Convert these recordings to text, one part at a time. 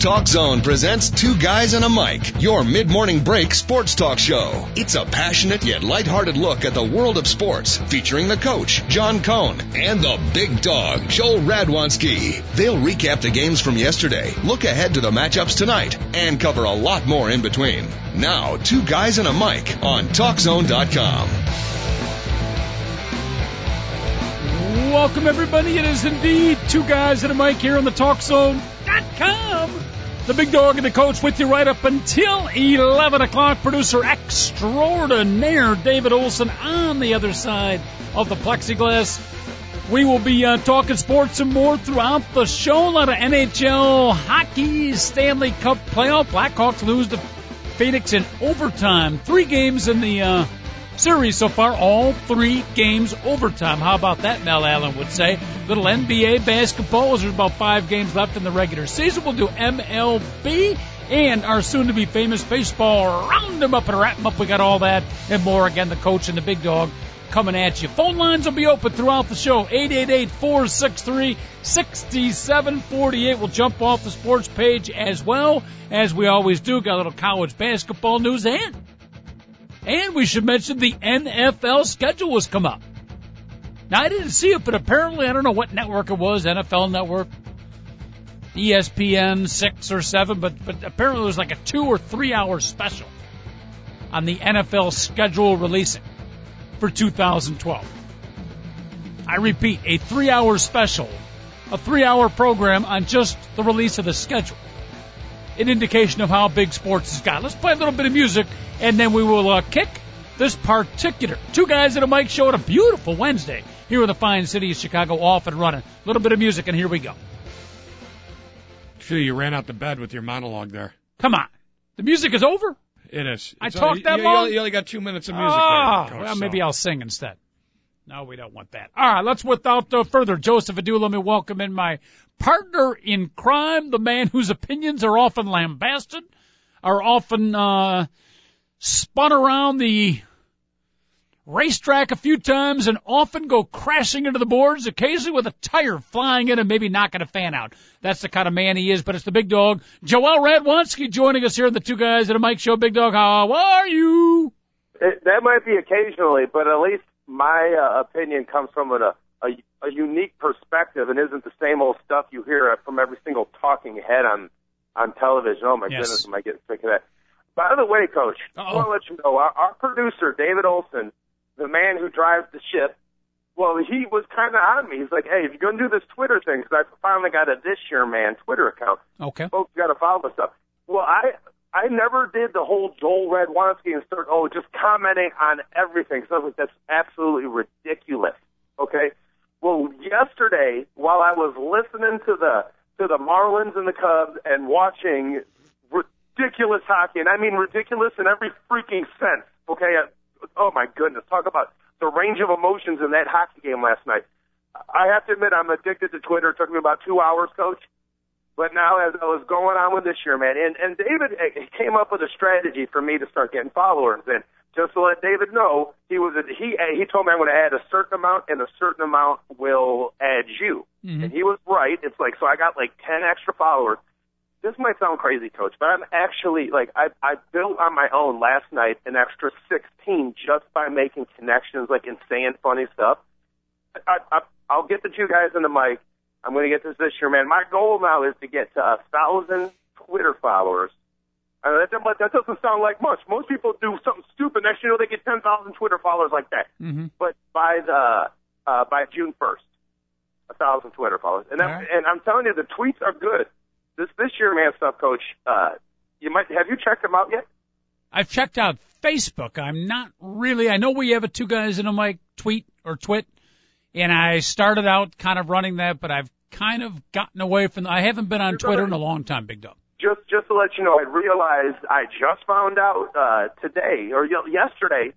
Talk Zone presents Two Guys and a Mic, your mid-morning break sports talk show. It's a passionate yet lighthearted look at the world of sports, featuring the coach, Jon Cohn, and the big dog, Joel Radwanski. They'll recap the games from yesterday, look ahead to the matchups tonight, and cover a lot more in between. Now, Two Guys and a Mic on TalkZone.com. Welcome, everybody. It is indeed two guys and a mic here on the The big dog and the coach with you right up until 11 o'clock. Producer extraordinaire David Olson on the other side of the plexiglass. We will be uh, talking sports and more throughout the show. A lot of NHL hockey, Stanley Cup playoff. Blackhawks lose to Phoenix in overtime. Three games in the uh, series so far, all three games overtime. How about that, Mel Allen would say. Little NBA basketball, there's about five games left in the regular season. We'll do MLB and our soon to be famous baseball round them up and wrap them up. We got all that and more. Again, the coach and the big dog coming at you. Phone lines will be open throughout the show. 888-463-6748. We'll jump off the sports page as well as we always do. Got a little college basketball news and and we should mention the NFL schedule has come up. Now I didn't see it, but apparently I don't know what network it was, NFL network, ESPN six or seven, but but apparently it was like a two or three hour special on the NFL schedule releasing for 2012. I repeat, a three hour special, a three hour program on just the release of the schedule. An indication of how big sports has got. Let's play a little bit of music and then we will uh, kick this particular two guys at a mic show on a beautiful Wednesday here in the fine city of Chicago off and running. A little bit of music, and here we go. Feel you ran out the bed with your monologue there. Come on, the music is over. It is. I talked only- that you, long? You only got two minutes of music. Ah, there, Coach, well, so. maybe I'll sing instead. No, we don't want that. All right, let's without uh, further Joseph Adu, let me welcome in my partner in crime, the man whose opinions are often lambasted, are often uh, spun around the racetrack a few times and often go crashing into the boards, occasionally with a tire flying in and maybe knocking a fan out. That's the kind of man he is, but it's the big dog, Joel Radwanski, joining us here on the Two Guys at a Mic Show. Big dog, how are you? It, that might be occasionally, but at least my uh, opinion comes from a, a a unique perspective and isn't the same old stuff you hear from every single talking head on on television. Oh my Yes. goodness, am I getting sick of that? By the way, Coach, I Uh-oh. want to let you know our, our producer David Olson, the man who drives the ship. Well, he was kind of on me. He's like, "Hey, if you're gonna do this Twitter thing, because I finally got a this year man Twitter account, Okay. folks got to follow this stuff. Well, I I never did the whole Joel Radwanski and start oh just commenting on everything. So I was like, that's absolutely ridiculous. Okay. Well, yesterday while I was listening to the to the Marlins and the Cubs and watching ridiculous hockey, and I mean ridiculous in every freaking sense. Okay. Oh my goodness, talk about the range of emotions in that hockey game last night. I have to admit, I'm addicted to Twitter. It took me about two hours, Coach. But now, as I was going on with this year, man, and and David came up with a strategy for me to start getting followers. And just to let David know, he was a, he he told me I'm going to add a certain amount, and a certain amount will add you. Mm-hmm. And he was right. It's like so I got like ten extra followers. This might sound crazy, Coach, but I'm actually like I I built on my own last night an extra 16 just by making connections, like and saying funny stuff. I, I, I'll get the two guys in the mic. I'm going to get this this year, man. My goal now is to get to a thousand Twitter followers. Uh, that, that, that doesn't sound like much. Most people do something stupid. Next, you know, they get 10,000 Twitter followers like that. Mm-hmm. But by the uh, by June 1st, a thousand Twitter followers. And that, right. and I'm telling you, the tweets are good. This this year, man, stuff, Coach. Uh, you might have you checked them out yet? I've checked out Facebook. I'm not really. I know we have a two guys in a mic tweet or twit, and I started out kind of running that, but I've kind of gotten away from. I haven't been on Twitter in a long time, Big Dog. Just just to let you know, I realized I just found out uh, today or y- yesterday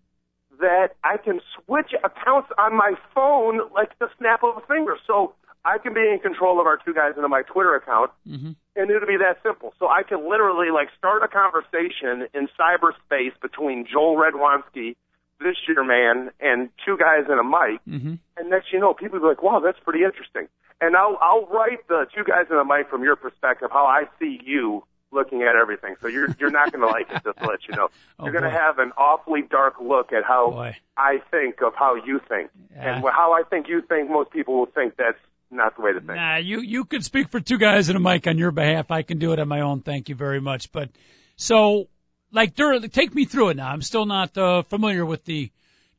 that I can switch accounts on my phone like the snap of a finger. So I can be in control of our two guys into my Twitter account, Mm-hmm. and it'll be that simple. So I can literally like start a conversation in cyberspace between Joel Radwanski, this year man and two guys and a mic, Mm-hmm. and next you know, people be like, wow, that's pretty interesting. And I'll I'll write the two guys and a mic from your perspective, how I see you looking at everything. So you're you're not going to like it, just to let you know. Oh, You're going to have an awfully dark look at how Boy. I think of how you think, Yeah. and how I think you think. Most people will think that's not the way to think. Nah, you you could speak for two guys and a mic on your behalf. I can do it on my own. Thank you very much. But so, like, during, take me through it now. I'm still not uh, familiar with the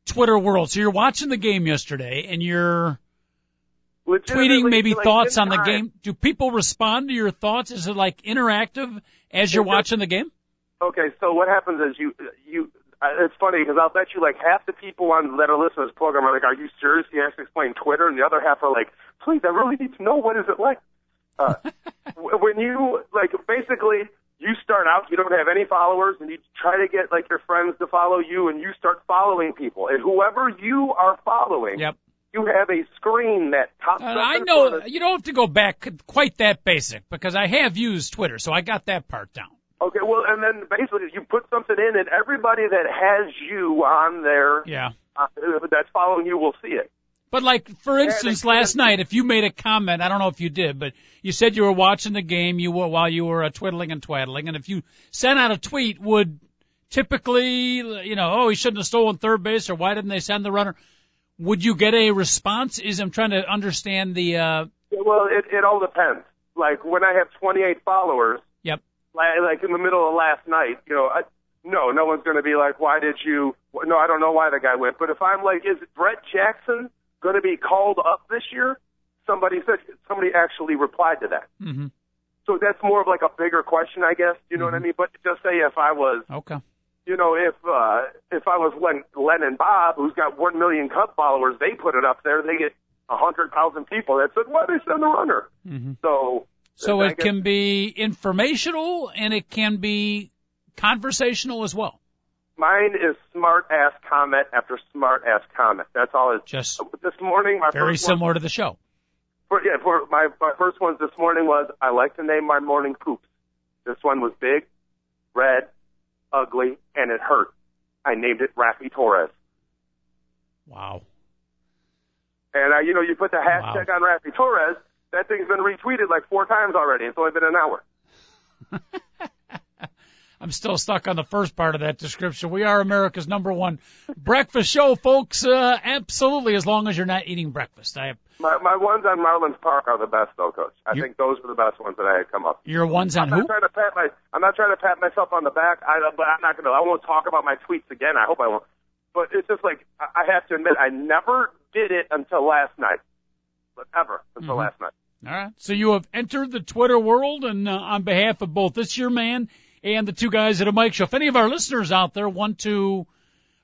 Twitter world. So you're watching the game yesterday, and you're tweeting maybe like, thoughts on the time. game. Do people respond to your thoughts? Is it like interactive as you're watching the game? Okay, so what happens is you you. Uh, it's funny because I'll bet you like half the people on that are listening to this program are like, "Are you serious? You actually explain Twitter?" And the other half are like, "Please, I really need to know what is it like." Uh, when you like basically you start out, you don't have any followers, and you try to get like your friends to follow you, and you start following people, and whoever you are following, Yep. you have a screen that pops Uh, up. I know you don't have to go back quite that basic because I have used Twitter, so I got that part down. Okay, well, and then basically you put something in, and everybody that has you on there Yeah. uh, that's following you will see it. But like, for instance, they last night, if you made a comment, I don't know if you did, but you said you were watching the game you were, while you were uh, twiddling and twaddling, and if you sent out a tweet, would typically, you know, oh, he shouldn't have stolen third base, or why didn't they send the runner? Would you get a response? Is I'm trying to understand the. uh Well, it, it all depends. Like when I have 28 followers, Yep. like, like in the middle of last night, you know, I, no, no one's going to be like, why did you? No, I don't know why the guy went. But if I'm like, is it Brett Jackson going to be called up this year? Somebody said somebody actually replied to that. hmm So that's more of like a bigger question, I guess. You know what I mean? But just say if I was Okay. you know, if uh, if I was Len, Len and Bob, who's got one million Cub followers, they put it up there, they get a hundred thousand people that said, "Why they send the runner?" hmm So, So it guess- can be informational and it can be conversational as well. Mine is smart ass comment after smart ass comment. That's all. It's Just this morning. My very first one, similar to the show. for, yeah, for my my first ones this morning was I like to name my morning poops. This one was big, red, ugly, and it hurt. I named it Raffi Torres. Wow. And uh, you know, you put the hashtag on Raffi Torres, that thing's been retweeted like four times already. It's only been an hour. I'm still stuck on the first part of that description. We are America's number one breakfast show, folks. Uh, absolutely, as long as you're not eating breakfast. I have My my ones on Marlins Park are the best though, Coach. I You- think those were the best ones that I had come up. your ones on I'm who? not trying to pat my I'm not trying to pat myself on the back. I but I'm not gonna I won't talk about my tweets again. I hope I won't. But it's just like I have to admit I never did it until last night. But ever until Mhm. last night. All right. So you have entered the Twitter world, and uh, on behalf of both this year man and the two guys at a mic show, if any of our listeners out there want to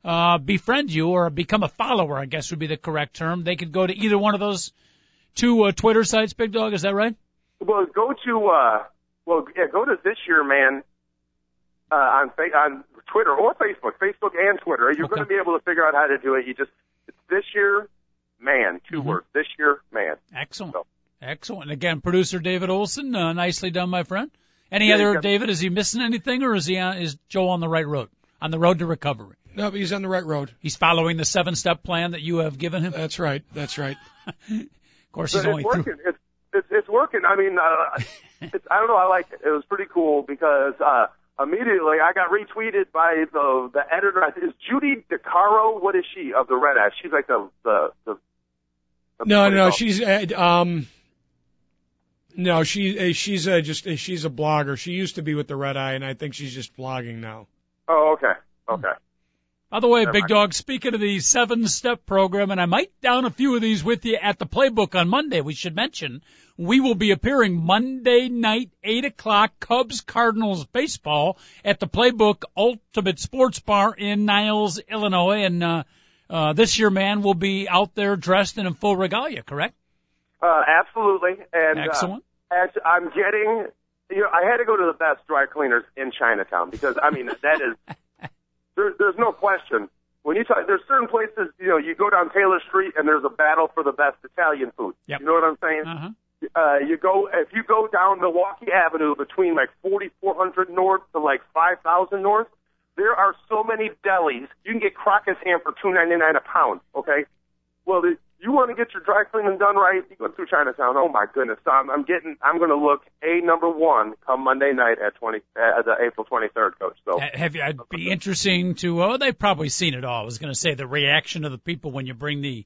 uh, befriend you or become a follower, I guess would be the correct term, they could go to either one of those two uh, Twitter sites. Big Dog, is that right? Well, go to uh, well, yeah, go to this year, man, uh, on fa- on Twitter or Facebook, Facebook and Twitter. You're Okay. going to be able to figure out how to do it. You just it's this year, man, 2 Mhm. words. This year, man. Excellent. So- Excellent. And again, producer David Olson, uh, nicely done, my friend. Any Yeah, other yeah. David? Is he missing anything, or is he on, is Joe on the right road, on the road to recovery? No, but he's on the right road. He's following the seven-step plan that you have given him. That's right. That's right. Of course, But he's it's only working. through. It's, it's it's working. I mean, uh, it's, I don't know. I like it. It was pretty cool because uh, immediately I got retweeted by the the editor. Is Judy DeCaro? What is she of the Red Ash? She's like the the the. the No, what no, she's uh, um. No, she uh, she's uh, just uh, she's a blogger. She used to be with the Red Eye, and I think she's just blogging now. Oh, okay, okay. By the way, Never Big mind. Dog, speaking of the seven-step program, and I might down a few of these with you at the playbook on Monday. We should mention we will be appearing Monday night, eight o'clock, Cubs Cardinals baseball at the playbook Ultimate Sports Bar in Niles, Illinois, and uh, uh, this year, man, will be out there dressed in a full regalia. Correct? Uh, absolutely. And Excellent. Uh, as I'm getting, you know, I had to go to the best dry cleaners in Chinatown because I mean that is there, there's no question. When you talk, there's certain places, you know, you go down Taylor Street and there's a battle for the best Italian food. Yep. You know what I'm saying? Uh huh. Uh, you go if you go down Milwaukee Avenue between like 4400 north to like 5000 north. there are so many delis. You can get Crockett's ham for two ninety nine a pound. Okay, well, the, you want to get your dry cleaning done right? You go through Chinatown. Oh my goodness, so I'm, I'm getting. I'm going to look a number one come Monday night at twenty uh, the April twenty third, coach. So have you? It'd be interesting to. Oh, they've probably seen it all. I was going to say the reaction of the people when you bring the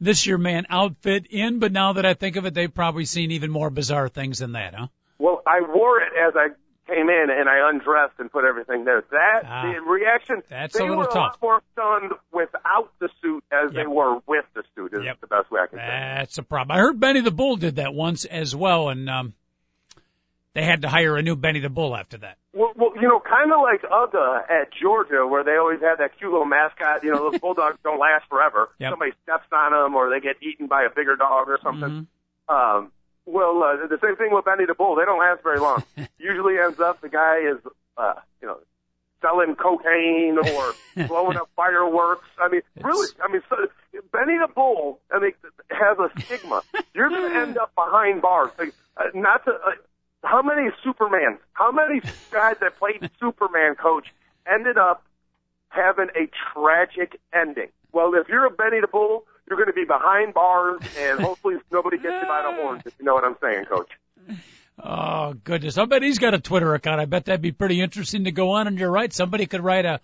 this year man outfit in, but now that I think of it, they've probably seen even more bizarre things than that, huh? Well, I wore it as I came in and I undressed and put everything there. That Ah, the reaction. that's they a little were tough. a lot more stunned without the suit as they were with the suit. Is Yep. the best way I can say. That's a problem. I heard Benny the Bull did that once as well, and um, they had to hire a new Benny the Bull after that. Well, well, you know, kind of like UGA at Georgia, where they always have that cute little mascot. You know, those bulldogs don't last forever. Yep. Somebody steps on them, or they get eaten by a bigger dog or something. Mhm. Um, well, uh, the same thing with Benny the Bull. They don't last very long. Usually ends up the guy is, uh, you know, selling cocaine or blowing up fireworks. I mean, really, I mean, so, Benny the Bull, I mean, has a stigma. You're going to end up behind bars. Like, uh, not to, uh, how many Superman, how many guys that played Superman coach ended up having a tragic ending? Well, if you're a Benny the Bull, you're going to be behind bars, and hopefully nobody gets you by the horns. If you know what I'm saying, Coach. Oh goodness! I bet he's got a Twitter account. I bet that'd be pretty interesting to go on. And you're right, somebody could write a,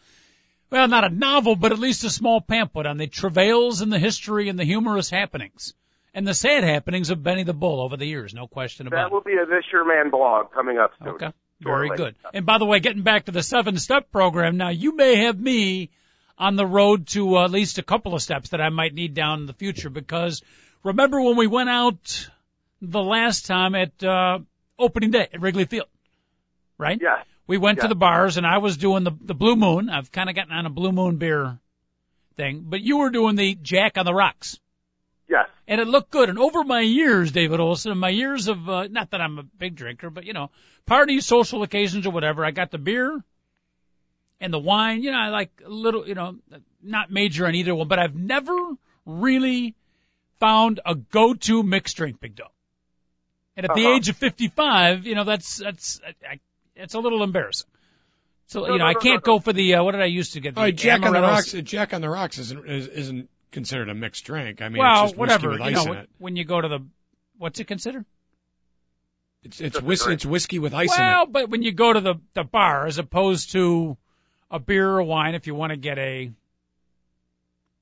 well, not a novel, but at least a small pamphlet on the travails and the history and the humorous happenings and the sad happenings of Benny the Bull over the years. No question about That about will be a This Your Man blog coming up soon. Okay, very Shortly. good. And by the way, getting back to the seven step program, now you may have me on the road to uh, at least a couple of steps that I might need down in the future because remember when we went out the last time at uh, opening day at Wrigley Field, right? Yes. We went to the bars and I was doing the the Blue Moon. I've kind of gotten on a Blue Moon beer thing, but you were doing the Jack on the Rocks. Yes. And it looked good. And over my years, David Olson, my years of, uh, not that I'm a big drinker, but you know, parties, social occasions or whatever, I got the beer and the wine. You know, I like a little, you know, not major on either one, but I've never really found a go-to mixed drink, Big Dog. And at the Uh-huh. age of 55, you know, that's, that's, I, I, it's a little embarrassing. So, No, you know, no, I can't no, no. go for the, uh, what did I used to get? The All right, Jack on the rocks. Jack on the rocks isn't is, isn't considered a mixed drink. I mean, well, it's just whatever. whiskey with you know, in it. when you go to the, what's it considered? It's it's Just whis- it's whiskey with ice well, in it. but when you go to the the bar, as opposed to a beer or wine, if you want to get a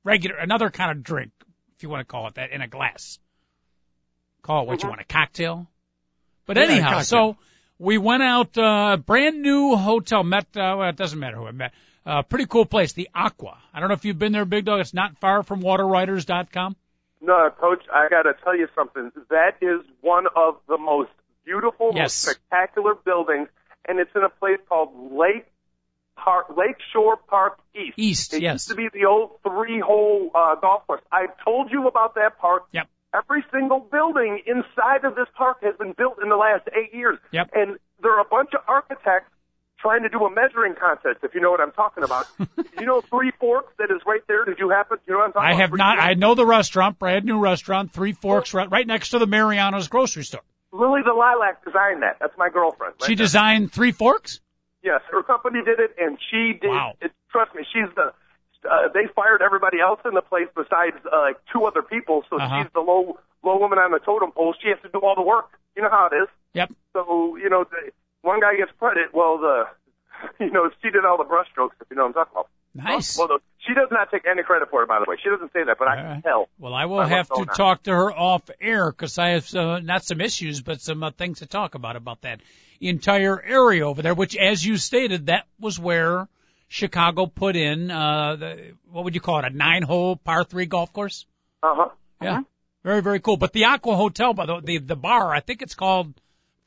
regular another kind of drink, if you want to call it that, in a glass, call it what you Mhm. want, a cocktail. But Yeah, anyhow, cocktail. so we went out, uh, brand new hotel, met, uh, well, it doesn't matter who I met, uh, pretty cool place, the Aqua. I don't know if you've been there, Big Dog. It's not far from waterriders.com. No, Coach, I got to tell you something. That is one of the most beautiful, Yes. most spectacular buildings, and it's in a place called Lake Park, Lake Shore Park East. East, It yes. used to be the old three-hole uh, golf course. I've told you about that park. Yep. Every single building inside of this park has been built in the last eight years. Yep. And there are a bunch of architects trying to do a measuring contest, if you know what I'm talking about. you know Three Forks that is right there? Did you happen? You know what I'm talking I about? have Three not. Forks? I know the restaurant, brand new restaurant, Three Forks, right, right next to the Mariano's grocery store. Lily the Lilac designed that. That's my girlfriend. right She there. designed Three Forks. Yes, her company did it, and she did. Wow. It, trust me, she's the. Uh, they fired everybody else in the place besides uh, like two other people, so Uh-huh. she's the low low woman on the totem pole. She has to do all the work. You know how it is. Yep. So you know, the, one guy gets credit. Well, the you know she did all the brushstrokes. If you know what I'm talking about. Nice. Well, she does not take any credit for it, by the way. She doesn't say that, but I All can right. tell. Well, I will have to talk to her off air because I have uh, not some issues, but some uh, things to talk about about that entire area over there. Which, as you stated, that was where Chicago put in uh, the what would you call it? A nine-hole par three golf course. Uh huh. Yeah. Very, very cool. But the Aqua Hotel, by the the, the bar, I think it's called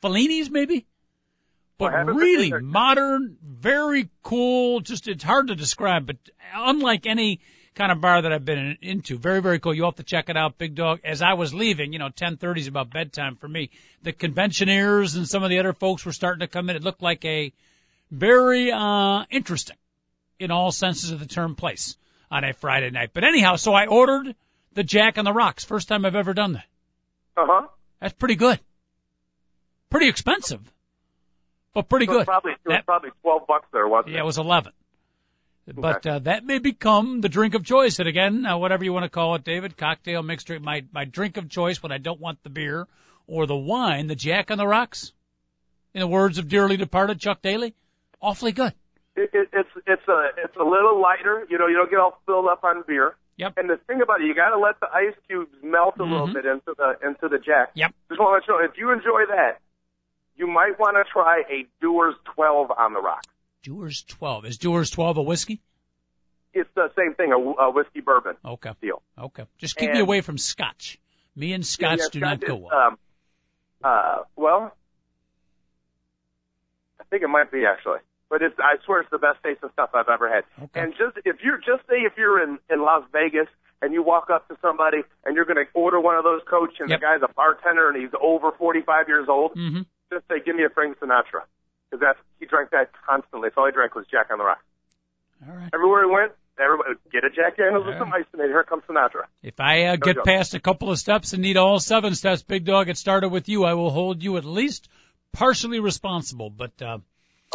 Fellini's, maybe. But really modern, very cool. Just it's hard to describe, but unlike any kind of bar that I've been in, into, very, very cool. You have to check it out, Big Dog. As I was leaving, you know, 10:30 is about bedtime for me. The conventioneers and some of the other folks were starting to come in. It looked like a very uh interesting, in all senses of the term, place on a Friday night. But anyhow, so I ordered the Jack on the Rocks. First time I've ever done that. Uh huh. That's pretty good. Pretty expensive, but pretty it good. probably it was That- probably twelve bucks there, wasn't yeah, it? it was 11. But uh, that may become the drink of choice. And again, uh, whatever you want to call it, David, cocktail, mixed drink, my, my drink of choice when I don't want the beer or the wine, the Jack on the Rocks. In the words of dearly departed Chuck Daly, awfully good. It, it, it's it's a it's a little lighter. You know, you don't get all filled up on beer. Yep. And the thing about it, you got to let the ice cubes melt a little Mhm. bit into the into the Jack. Yep. Just want to let you know if you enjoy that, you might want to try a Dewar's 12 on the rock. Dewar's 12. Is Dewar's 12 a whiskey? It's the same thing, a, a whiskey bourbon Okay. deal. Okay. Just keep me away from Scotch. Me and Scotch Yeah, do Scotch not go well. Um, uh, well, I think it might be actually, but it's I swear it's the best tasting stuff I've ever had. Okay. And just if you're just say if you're in in Las Vegas and you walk up to somebody and you're going to order one of those coach and Yep. the guy's a bartender and he's over 45 years old, hmm just say give me a Frank Sinatra because that's he drank that constantly. So all he drank was Jack on the Rocks. All right. Everywhere he went, everybody would get a Jack Daniels with Yeah. some ice in it. Here comes Sinatra. If I uh, get joke. past a couple of steps and need all seven steps, Big Dog, it started with you. I will hold you at least partially responsible. But uh,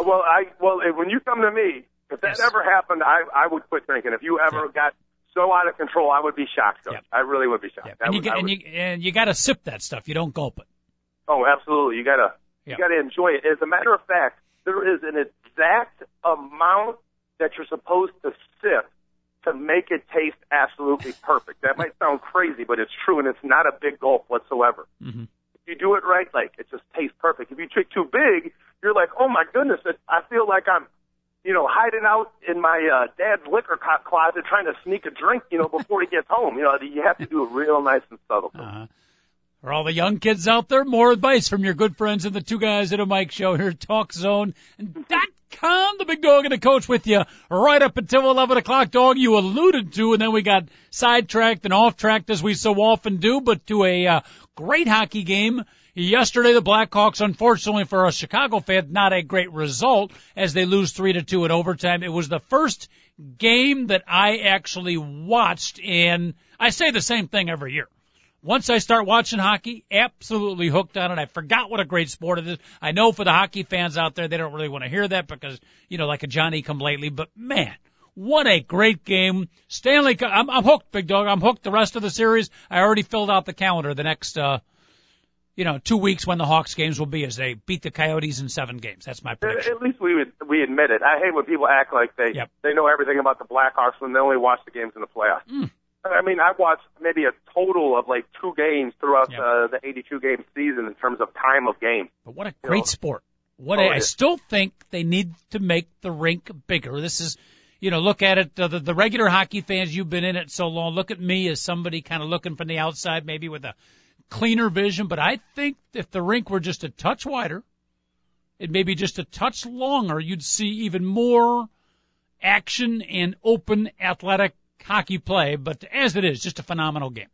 Well, I well when you come to me, if that Yes. ever happened, I I would quit drinking. If you ever got so out of control, I would be shocked. Yep. I really would be shocked. yeah, I and you get and you and you got to sip that stuff. You don't gulp it. oh, absolutely. You gotta Yeah. you gotta enjoy it. As a matter of fact, there is an exact amount that you're supposed to sip to make it taste absolutely perfect. That might sound crazy, but it's true, and it's not a big gulp whatsoever. hmm If you do it right, like it just tastes perfect. If you drink too big, you're like, oh my goodness, it, I feel like I'm, you know, hiding out in my uh, dad's liquor closet trying to sneak a drink, you know, before he gets home. You know, you have to do it real nice and subtle. Uh, for all the young kids out there, more advice from your good friends in the Two Guys at a Mic show here at Talk Zone dot com. The big dog and the coach with you right up until 11 o'clock. Dog, you alluded to, and then we got sidetracked and off tracked as we so often do, but to a uh, great hockey game. Yesterday, the Blackhawks, unfortunately for a Chicago fan, not a great result as they lose three to two in overtime. It was the first game that I actually watched, and I say the same thing every year once I start watching hockey, absolutely hooked on it. I forgot what a great sport it is. I know for the hockey fans out there, they don't really want to hear that because, you know, like a Johnny come lately, but man, what a great game. Stanley, I'm, I'm hooked, big dog. I'm hooked the rest of the series. I already filled out the calendar the next, uh, you know, two weeks when the Hawks games will be as they beat the Coyotes in seven games. That's my prediction. at least we would, we admit it. I hate when people act like they Yep. they know everything about the Blackhawks when they only watch the games in the playoffs. Mm. I mean, I watched maybe a total of like two games throughout Yep. uh, the 82 game season in terms of time of game. But what a You great know. sport. What Oh, a, I still think they need to make the rink bigger. This is, you know, look at it. Uh, the, the regular hockey fans, you've been in it so long. Look at me as somebody kind of looking from the outside, maybe with a cleaner vision. But I think if the rink were just a touch wider, it maybe just a touch longer, you'd see even more action and open athletic hockey play. But as it is, just a phenomenal game.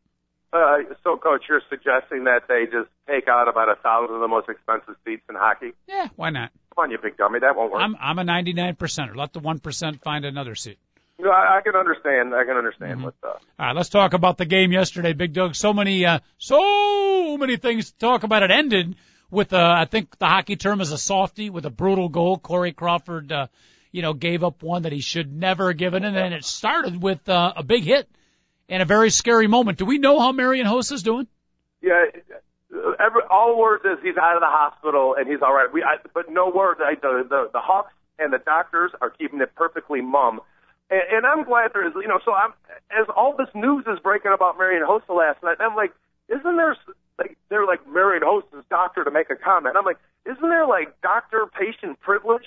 Uh, so, coach, you're suggesting that they just take out about a thousand of the most expensive seats in hockey? Yeah, why not? Come on, you big dummy, that won't work. I'm I'm a 99 percenter. Let the one percent find another seat. You know, I, I can understand. I can understand Mhm. what. Uh, All right, let's talk about the game yesterday, Big Doug. So many, uh, so many things to talk about. It ended with, uh, I think the hockey term is a softie with a brutal goal. Corey Crawford, uh, you know, gave up one that he should never have given, and then it started with uh, a big hit and a very scary moment. Do we know how Marian is doing? yeah, every, all words is he's out of the hospital and he's all right. We, I, but no word. I, the, the the Hawks and the doctors are keeping it perfectly mum. And, and I'm glad there is, you know. So I'm as all this news is breaking about Marian Hossa last night. I'm like, isn't there s- like they're like Marian Hossa's doctor to make a comment? I'm like, isn't there like doctor-patient privilege?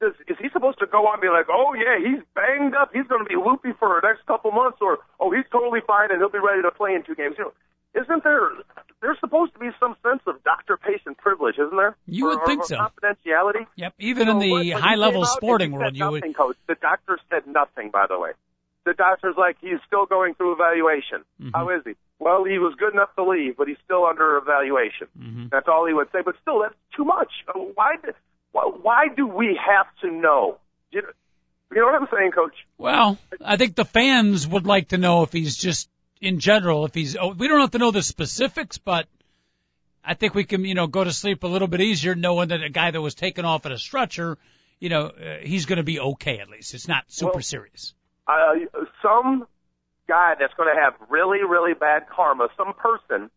Is, is he supposed to go on and be like, oh yeah, he's banged up, he's going to be loopy for the next couple months, or oh he's totally fine and he'll be ready to play in two games? You know, isn't there? There's supposed to be some sense of doctor-patient privilege, isn't there? You would or- think or so. Confidentiality. Yep. Even So in the high-level sporting world, you would. nothing, coach. The doctor said nothing, by the way. The doctor's like, he's still going through evaluation. Mhm. How is he? Well, he was good enough to leave, but he's still under evaluation. Mhm. That's all he would say. But still, that's too much. Uh, Why? do- Why, why do we have to know? You know, you know what I'm saying, Coach? Well, I think the fans would like to know if he's just in general, if he's, oh, we don't have to know the specifics, but I think we can, you know, go to sleep a little bit easier knowing that a guy that was taken off at a stretcher you know, uh, he's going to be okay at least. It's not super Well, serious. uh, some guy that's going to have really, really bad karma, some person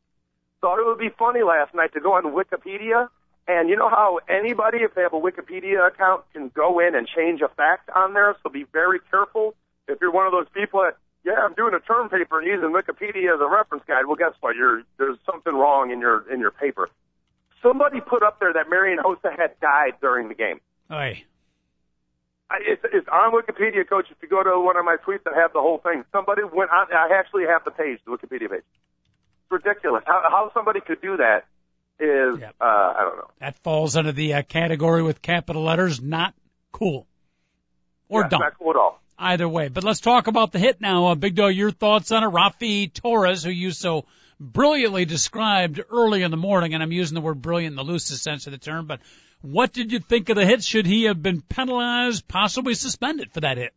thought it would be funny last night to go on Wikipedia. And you know how anybody, if they have a Wikipedia account, can go in and change a fact on there. So be very careful. If you're one of those people that, yeah, I'm doing a term paper and using Wikipedia as a reference guide. Well, guess what? You're there's something wrong in your in your paper. Somebody put up there that Marian Hossa had died during the game. Oy. I, it's, it's on Wikipedia, Coach. If you go to one of my tweets, I have the whole thing. Somebody went on. I actually have the page, the Wikipedia page. It's ridiculous. How, how somebody could do that is, Yep. uh, I don't know. That falls under the uh, category with capital letters, not cool or yeah, dumb. Not cool at all. Either way, but let's talk about the hit now. Uh, Big Dog, your thoughts on it? Raffi Torres, who you so brilliantly described early in the morning, and I'm using the word brilliant in the loosest sense of the term, but what did you think of the hit? Should he have been penalized, possibly suspended for that hit?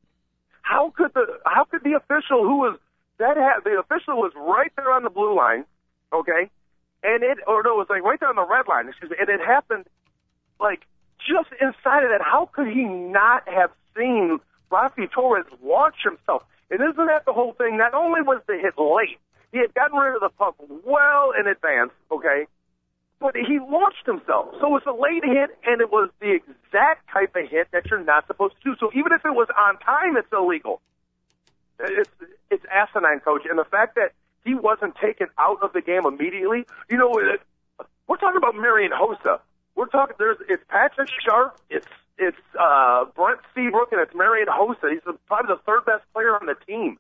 How could the how could the official who was that ha- the official was right there on the blue line, okay, and it or no, it was like right there on the red line. Excuse me, and it happened like just inside of that. How could he not have seen Raffi Torres launch himself? And isn't that the whole thing? Not only was the hit late, he had gotten rid of the puck well in advance, okay, but he launched himself. So it was a late hit, and it was the exact type of hit that you're not supposed to do. So even if it was on time, it's illegal. It's it's asinine, coach. And the fact that he wasn't taken out of the game immediately, you know, it, we're talking about Marian Hossa. We're talking. There's it's Patrick Sharp. It's it's uh, Brent Seabrook and it's Marian Hossa. He's the, probably the third best player on the team,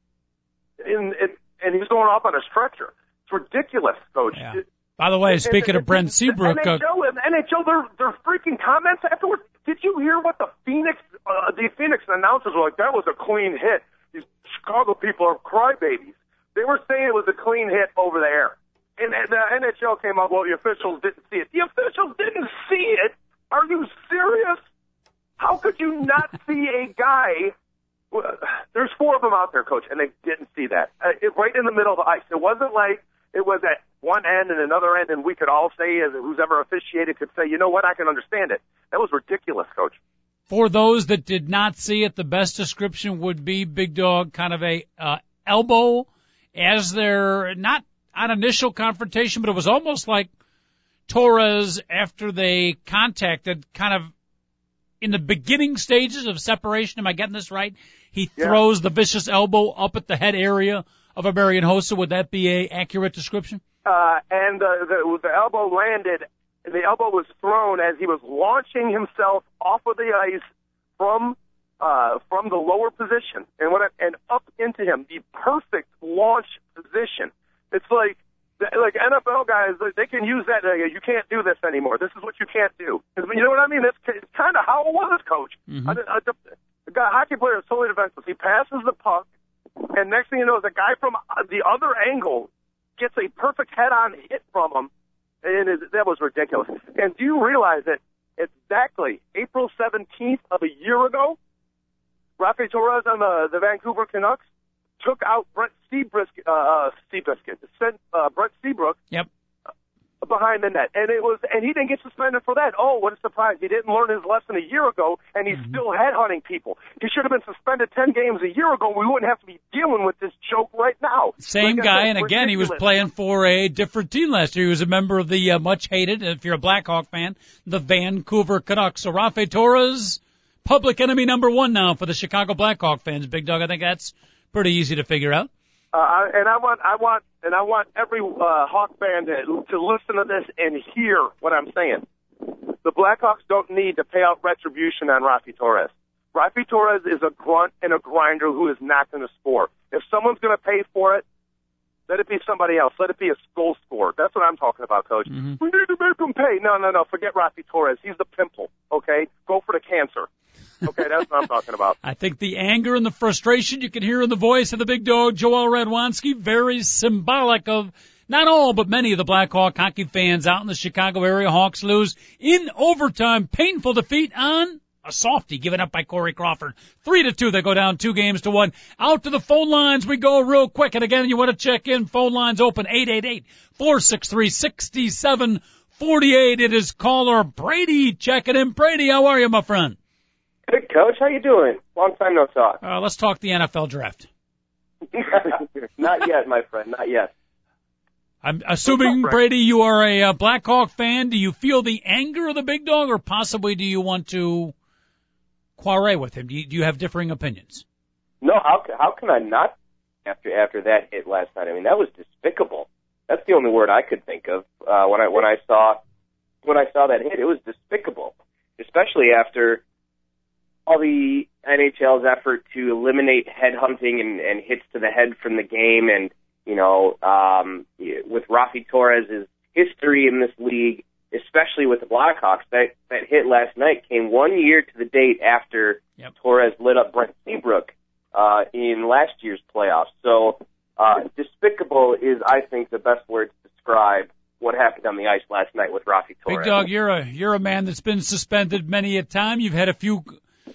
and and, and he's going off on a stretcher. It's ridiculous, coach. Yeah. It- By the way, and- speaking and- of Brent Seabrook, uh, NHL, and NHL, their their freaking comments afterwards. Did you hear what the Phoenix uh, the Phoenix announcers were like? That was a clean hit. These Chicago people are crybabies. They were saying it was a clean hit over there, and the NHL came out. Well, the officials didn't see it. The officials didn't see it. Are you serious? How could you not see a guy? There's four of them out there, coach, and they didn't see that. Uh, it, right in the middle of the ice. It wasn't like it was at one end and another end, and we could all say, as who's ever officiated, could say, you know what, I can understand it. That was ridiculous, coach. for those that did not see it, the best description would be Big Dog kind of a uh, elbow as their not an initial confrontation, but it was almost like Torres after they contacted, kind of in the beginning stages of separation. Am I getting this right? He Yeah. throws the vicious elbow up at the head area of a Marian Hossa. Would that be a accurate description? Uh, and uh, the, the elbow landed, the elbow was thrown as he was launching himself off of the ice from uh, from the lower position and what and up into him, the perfect launch position. It's like like NFL guys, they can use that. Uh, you can't do this anymore. This is what you can't do. You know what I mean? That's it's kind of how it was, coach. Mhm. I, I, the, guy, hockey player is totally defenseless. He passes the puck, and next thing you know, the guy from uh, the other angle gets a perfect head-on hit from him, and it, that was ridiculous. And do you realize that exactly April 17th of a year ago, Raffi Torres on the, the Vancouver Canucks took out Brent Seabrisket, uh, uh, Seabrisket, sent uh, Brent Seabrook Yep. behind the net, and it was, and he didn't get suspended for that. Oh, what a surprise! He didn't learn his lesson a year ago, and he's still headhunting people. He should have been suspended ten games a year ago. We wouldn't have to be dealing with this joke right now. Same Like guy, said, and again, he was playing for a different team last year. He was a member of the uh, much hated, if you're a Blackhawk fan, the Vancouver Canucks. So Rafe Torres, public enemy number one now for the Chicago Blackhawk fans. Big Dog, I think that's pretty easy to figure out. Uh, and I want, I want, and I want every uh, Hawk fan to, to listen to this and hear what I'm saying. The Blackhawks don't need to pay out retribution on Raffi Torres. Raffi Torres is a grunt and a grinder who is not going to score. If someone's going to pay for it, let it be somebody else. Let it be a goal scorer. That's what I'm talking about, Coach. Mhm. We need to make him pay. No, no, no. Forget Raffi Torres. He's the pimple. Okay, go for the cancer. Okay, that's what I'm talking about. I think the anger and the frustration you can hear in the voice of the big dog, Joel Radwanski, very symbolic of not all, but many of the Blackhawk hockey fans out in the Chicago area. Hawks lose in overtime. Painful defeat on a softie given up by Corey Crawford. Three to two. They go down two games to one. Out to the phone lines we go real quick. And again, you want to check in. Phone lines open 888-463-6748. It is caller Brady checking in. Brady, how are you, my friend? Good coach, how you doing? Long time no talk. Uh, let's talk the NFL draft. not yet, my friend, not yet. I'm assuming, Brady, you are a uh, Blackhawk fan. Do you feel the anger of the big dog, or possibly do you want to quarrel with him? Do you, do you have differing opinions? No, how how can I not after after that hit last night? I mean, that was despicable. That's the only word I could think of uh, when I when I saw when I saw that hit. It was despicable, especially after all the NHL's effort to eliminate headhunting and, and hits to the head from the game, and you know, um, with Raffi Torres' history in this league, especially with the Blackhawks, that that hit last night came one year to the date after yep. Torres lit up Brent Seabrook uh, in last year's playoffs. So uh, despicable is, I think, the best word to describe what happened on the ice last night with Raffi Torres. Big dog, you're a you're a man that's been suspended many a time. You've had a few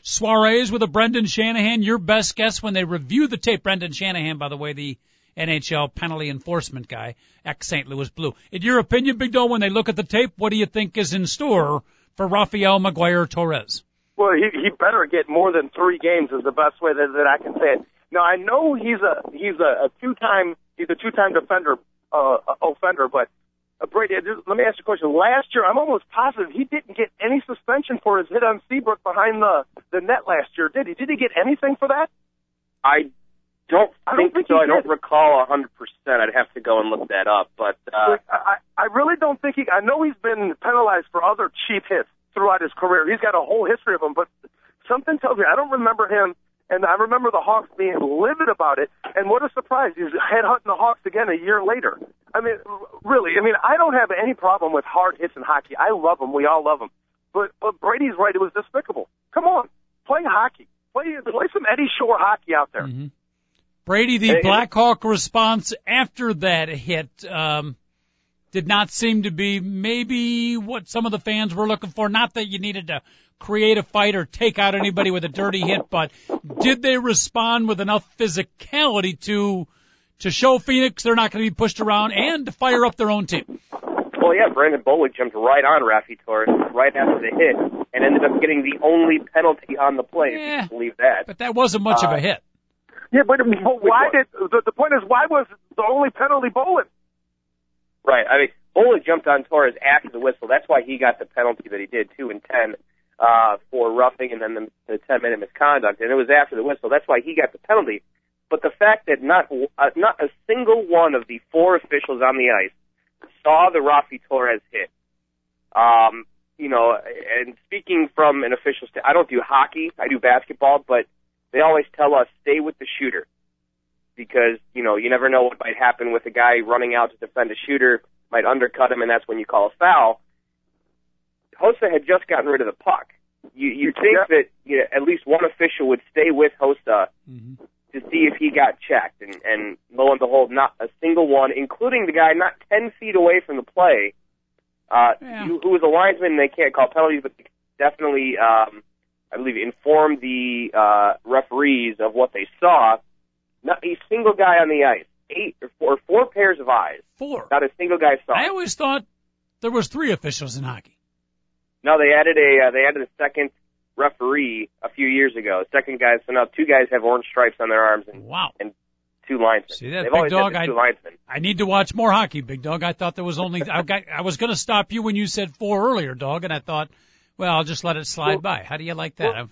soirees with a Brendan Shanahan. Your best guess when they review the tape, Brendan Shanahan, by the way, the NHL penalty enforcement guy, ex St. Louis Blue. In your opinion, Big Dog, when they look at the tape, what do you think is in store for Rafael Maguire Torres? Well, he, he better get more than three games is the best way that, that I can say it. Now I know he's a he's a, a two time he's a two time defender uh, offender, but uh, Brady, just, let me ask you a question. Last year, I'm almost positive he didn't get any suspension for his hit on Seabrook behind the the net last year, did he? Did he get anything for that? I don't I don't think so. I don't recall a hundred percent. I'd have to go and look that up. But uh, I, I really don't think he. I know he's been penalized for other cheap hits throughout his career. He's got a whole history of them, but something tells me I don't remember him. And I remember the Hawks being livid about it. And what a surprise! He's headhunting the Hawks again a year later. I mean, really. I mean, I don't have any problem with hard hits in hockey. I love them. We all love them. But but Brady's right. It was despicable. Come on, play hockey. Play play some Eddie Shore hockey out there. Mm-hmm. Brady, the Hey, Blackhawk response after that hit um, did not seem to be maybe what some of the fans were looking for. Not that you needed to create a fight or take out anybody with a dirty hit, but did they respond with enough physicality to to show Phoenix they're not going to be pushed around and to fire up their own team? well, yeah, Brandon Bollig jumped right on Raffi Torres right after the hit and ended up getting the only penalty on the play. If you Yeah. can believe that. But that wasn't much of Uh, a hit. Yeah, but, but why did the, the point is why was the only penalty Bollig? Right. I mean, Bollig jumped on Torres after the whistle. That's why he got the penalty that he did, two and ten, uh, for roughing and then the, the ten minute misconduct. And it was after the whistle. That's why he got the penalty. But the fact that not uh, not a single one of the four officials on the ice saw the Raffi Torres hit. Um, you know, and speaking from an official, st- I don't do hockey. I do basketball, but they always tell us stay with the shooter because you know you never know what might happen with a guy running out to defend a shooter might undercut him, and that's when you call a foul. Hossa had just gotten rid of the puck. You you think Yeah. that you know, at least one official would stay with Hossa Mm-hmm. to see if he got checked, and and lo and behold, not a single one, including the guy not ten feet away from the play, uh, Yeah. who, who was a linesman. They can't call penalties, but definitely, um, I believe, informed the uh, referees of what they saw. Not a single guy on the ice. Eight or four, four pairs of eyes. Four. Not a single guy saw. I always thought there was three officials in hockey. No, they added a uh, they added a second referee a few years ago. Second guy, so now two guys have orange stripes on their arms and Wow. and two linesmen. See that, They've big dog? I- linesmen. I need to watch more hockey, big dog. I thought there was only I got I was going to stop you when you said four earlier, dog, and I thought, well, I'll just let it slide Well- by. How do you like that? well-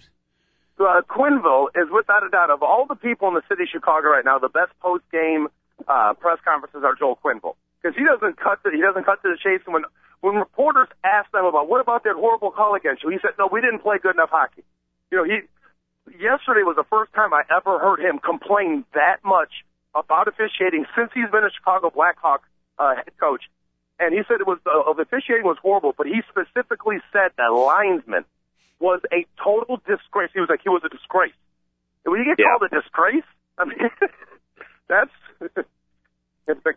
uh, Quenneville is without a doubt of all the people in the city of Chicago right now, the best post game uh, press conferences are Joel Quenneville because he doesn't cut to he doesn't cut to the chase. And when when reporters ask them about what about that horrible call against you, he said, "No, we didn't play good enough hockey." You know, he yesterday was the first time I ever heard him complain that much about officiating since he's been a Chicago Blackhawk uh, head coach. And he said it was uh, the officiating was horrible, but he specifically said that linesman was a total disgrace. He was like he was a disgrace. And when you get Yeah. called a disgrace, I mean, that's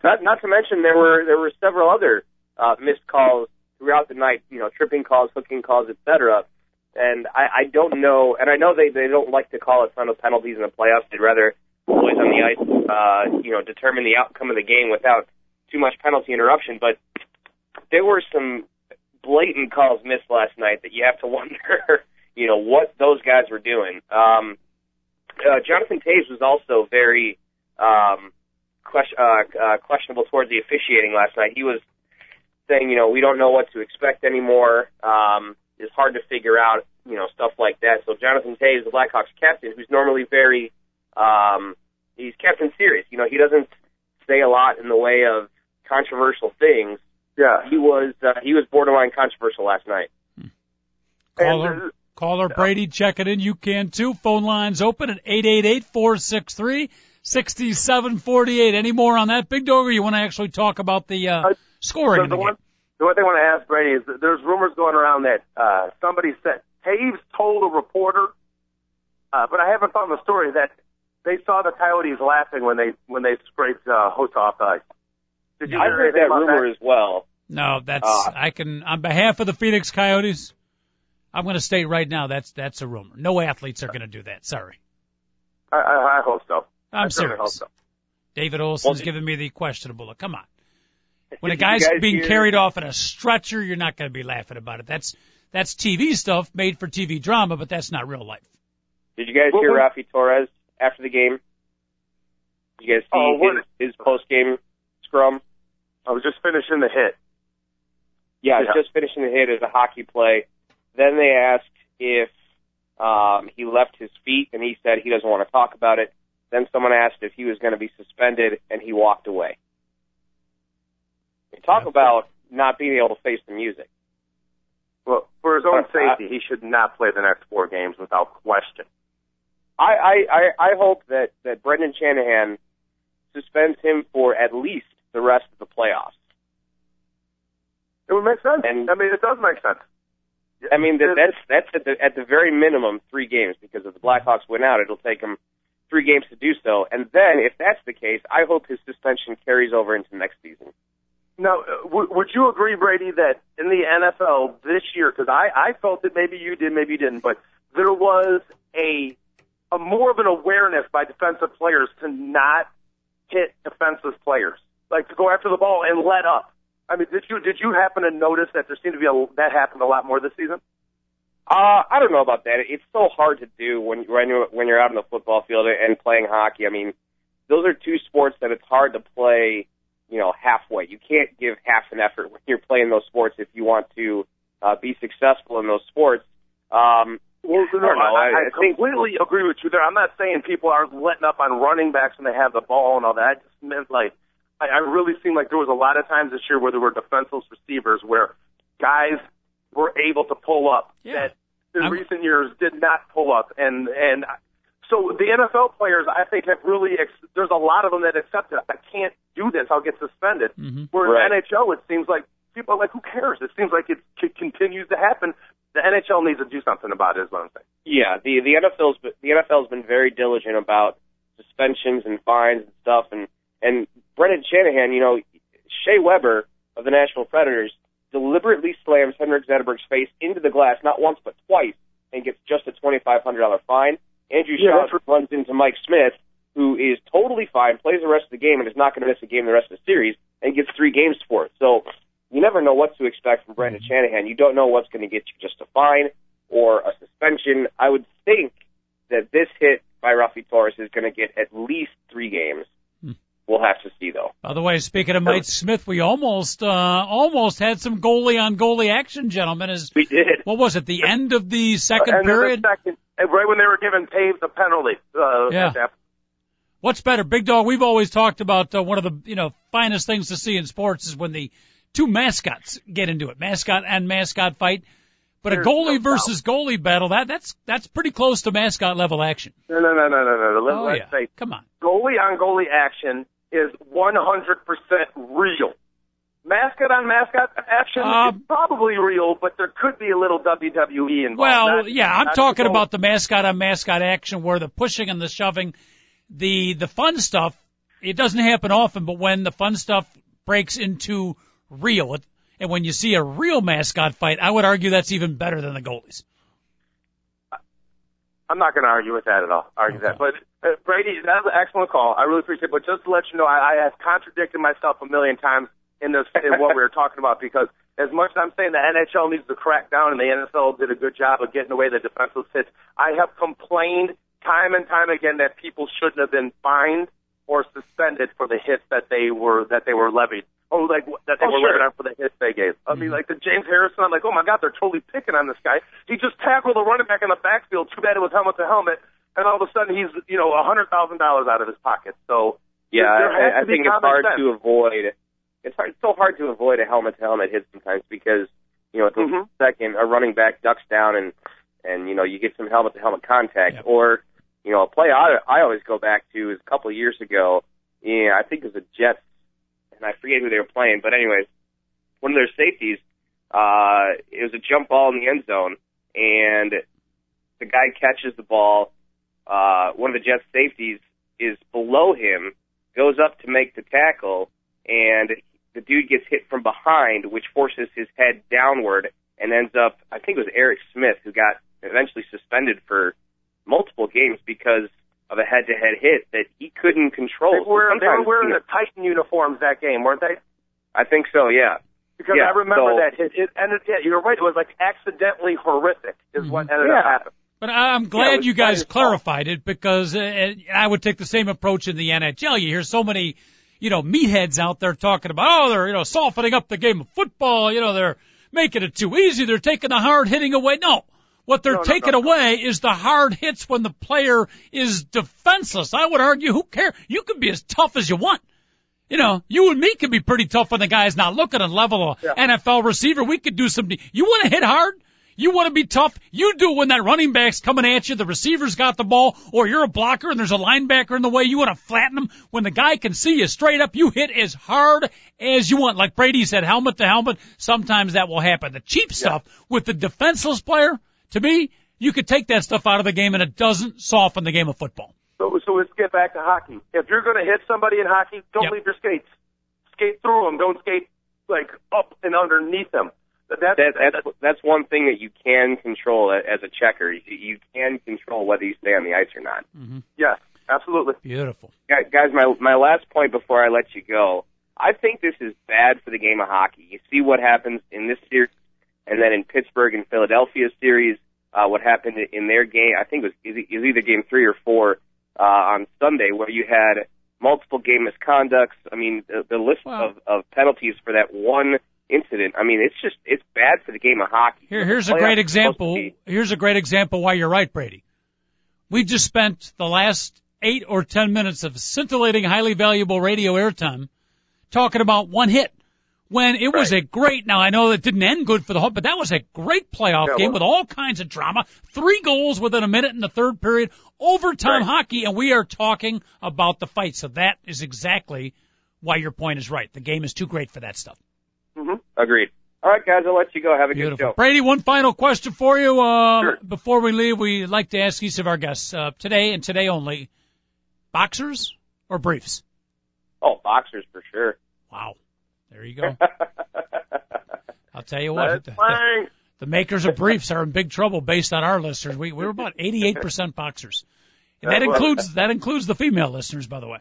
Not, not to mention there were there were several other uh, missed calls throughout the night. You know, tripping calls, hooking calls, etc. And I, I don't know, and I know they they don't like to call a ton of penalties in the playoffs. They'd rather the boys on the ice, uh, you know, determine the outcome of the game without too much penalty interruption. But there were some blatant calls missed last night that you have to wonder you know, what those guys were doing. Um, uh, Jonathan Toews was also very um, question, uh, uh, questionable towards the officiating last night. He was saying, you know, we don't know what to expect anymore. Um, it's hard to figure out, you know, stuff like that. So Jonathan Toews, the Blackhawks captain, who's normally very, um, he's captain serious. You know, he doesn't say a lot in the way of controversial things. Yeah. He was uh, he was borderline controversial last night. Caller, And, uh, caller Brady, check it in. You can too. Phone lines open at eight eight eight four six three sixty seven forty eight. Any more on that, Big Dog, or you want to actually talk about the uh, Uh, scoring So the the one, game? the one thing I want to ask Brady is there's rumors going around that uh, somebody said Toews told a reporter, uh, but I haven't found the story that they saw the Coyotes laughing when they when they scraped uh, Hossa off ice. Did you I've hear heard that about rumor as well. No, that's Uh, I can on behalf of the Phoenix Coyotes. I'm going to state right now that's that's a rumor. No athletes are going to do that. Sorry, I, I, I hope so. I'm I serious. hope so. David Olson's Well, giving me the questionable look. Come on. When a guy's guys being hear- carried off in a stretcher, you're not going to be laughing about it. That's that's TV stuff made for TV drama, but that's not real life. Did you guys What hear was- Raffi Torres after the game? Did you guys see Oh, his, his post game scrum? I was just finishing the hit. Yeah, Yeah. just finishing the hit as a hockey play. Then they asked if um, he left his feet, and he said he doesn't want to talk about it. Then someone asked if he was going to be suspended, and he walked away. Talk about not being able to face the music. Well, for his own uh, safety, he should not play the next four games without question. I, I, I, I hope that, that Brendan Shanahan suspends him for at least the rest of the playoffs. It would make sense. And- I mean, it does make sense. I mean, that, that's that's at the at the very minimum three games because if the Blackhawks win out, it'll take them three games to do so. And then, if that's the case, I hope his suspension carries over into next season. Now, uh, w- would you agree, Brady, that in the NFL this year, because I, I felt it, maybe you did, maybe you didn't, but there was a a more of an awareness by defensive players to not hit defenseless players, like to go after the ball and let up. I mean, did you did you happen to notice that there seemed to be a that happened a lot more this season? Uh, I don't know about that. It's so hard to do when when you're when you're out on the football field and playing hockey. I mean, those are two sports that it's hard to play, you know, halfway. You can't give half an effort when you're playing those sports if you want to uh, be successful in those sports. Um, Well, I don't know. I, I- I I think- completely agree with you there. I'm not saying people are letting up on running backs when they have the ball and all that. I just meant like I, I really seemed like there was a lot of times this year where there were defenseless receivers where guys were able to pull up Yeah. that in I'm- recent years did not pull up, and and so the NFL players I think have really ex- there's a lot of them that accept it. I can't do this. I'll get suspended. Mhm. Where Right. in NHL it seems like people are like who cares? It seems like it c- continues to happen. The NHL needs to do something about it. Is what I'm saying. Yeah, the the NFL's the NFL's been very diligent about suspensions and fines and stuff, and and Brendan Shanahan, you know, Shea Weber of the Nashville Predators deliberately slams Henrik Zetterberg's face into the glass not once but twice and gets just a twenty five hundred dollar fine. Andrew Yeah, Shaw runs into Mike Smith, who is totally fine, plays the rest of the game, and is not going to miss a game the rest of the series, and gets three games for it. So you never know what to expect from Brendan mm-hmm. Shanahan. You don't know what's going to get you just a fine or a suspension. I would think that this hit by Raffi Torres is going to get at least three games. We'll have to see, though. By the way, speaking of Mike Smith, we almost uh, almost had some goalie on goalie action, gentlemen. As We did. what was it? The end of the second and then period. the second, right when they were giving Toews a penalty. Uh, Yeah. What's better, Big Dog? We've always talked about uh, one of the you know finest things to see in sports is when the two mascots get into it, mascot and mascot fight. But a goalie no versus goalie battle that that's that's pretty close to mascot level action. No, no, no, no, no, no. Let, Oh let's yeah, say come on. goalie on goalie action is 100% real. Mascot on mascot action Um, is probably real, but there could be a little WWE involved. Well, Not- yeah, I'm talking about the mascot on mascot action where the pushing and the shoving, the the fun stuff. It doesn't happen often, but when the fun stuff breaks into real, it, and when you see a real mascot fight, I would argue that's even better than the goalies. I'm not going to argue with that at all. Argue Okay. that, but uh, Brady, that was an excellent call. I really appreciate it. But just to let you know, I, I have contradicted myself a million times. in this in what we were talking about because as much as I'm saying the NHL needs to crack down and the NFL did a good job of getting away the defensive hits, I have complained time and time again that people shouldn't have been fined or suspended for the hits that they were that they were levied. Oh, like that they Oh, were sure. levied on for the hits they gave. I mean, like the James Harrison. I'm like, oh my God, they're totally picking on this guy. He just tackled a running back in the backfield. Too bad it was helmet to helmet, and all of a sudden he's you know a hundred thousand dollars out of his pocket. So Yeah, there has I, I to be think it's hard sense. to avoid. It's hard. It's so hard to avoid a helmet to helmet hit sometimes because you know at the Mhm. second a running back ducks down and and you know you get some helmet to helmet contact Yep. or you know a play I I always go back to is a couple of years ago. Yeah, I think it was the Jets, and I forget who they were playing. But anyways, one of their safeties, uh, it was a jump ball in the end zone, and the guy catches the ball. Uh, one of the Jets safeties is below him, goes up to make the tackle, and the dude gets hit from behind, which forces his head downward and ends up, I think it was Eric Smith who got eventually suspended for multiple games because of a head-to-head hit that he couldn't control. They So were, they were wearing you know, the Titan uniforms that game, weren't they? I think so, yeah. Because Yeah, I remember so- that it, it ended. Yeah, you're right. It was like accidentally horrific, is what ended Yeah. up happening. But I'm glad was you guys clarified it because uh, I would take the same approach in the NHL. You hear so many, you know, meatheads out there talking about, oh, they're, you know, softening up the game of football. You know, they're making it too easy. They're taking the hard hitting away. No. What they're No, no, taking no. away is the hard hits when the player is defenseless. I would argue, who cares? You can be as tough as you want. You know, you and me can be pretty tough when the guy's not looking and level a Yeah. NFL receiver. We could do some. You want to hit hard? You want to be tough? You do it when that running back's coming at you, the receiver's got the ball, or you're a blocker and there's a linebacker in the way. You want to flatten him. When the guy can see you straight up, you hit as hard as you want. Like Brady said, helmet to helmet. Sometimes that will happen. The cheap stuff with the defenseless player, to me, you could take that stuff out of the game and it doesn't soften the game of football. So, so let's get back to hockey. If you're going to hit somebody in hockey, don't Yep. leave your skates. Skate through them. Don't skate like up and underneath them. That, That, that's that's one thing that you can control a- as a checker. You, you can control whether you stay on the ice or not. mhm yes, absolutely. Beautiful. Guys, guys, my my last point before I let you go. I think this is bad for the game of hockey. You see what happens in this series, and then in Pittsburgh and Philadelphia series, uh, what happened in their game. I think it was, it was either game three or four uh, on Sunday, where you had multiple game misconducts. I mean, the, the list Wow. of, of penalties for that one incident. I mean, it's just it's bad for the game of hockey. Here, here's a great example. Here's a great example why you're right, Brady. We just spent the last eight or ten minutes of scintillating, highly valuable radio airtime talking about one hit. When it was a great, now I know it didn't end good for the whole, but that was a great playoff Yeah, game was. with all kinds of drama. Three goals within a minute in the third period, overtime Right. hockey, and we are talking about the fight. So that is exactly why your point is right. The game is too great for that stuff. Mm-hmm. Agreed. All right, guys, I'll let you go. Have a good show. Brady, one final question for you. Uh, Sure. Before we leave, we like to ask each of our guests uh, today and today only: boxers or briefs? Oh, boxers for sure. Wow, there you go. I'll tell you what, the, the, the makers of briefs are in big trouble based on our listeners. We we're about 88% boxers, and that includes that includes the female listeners, by the way.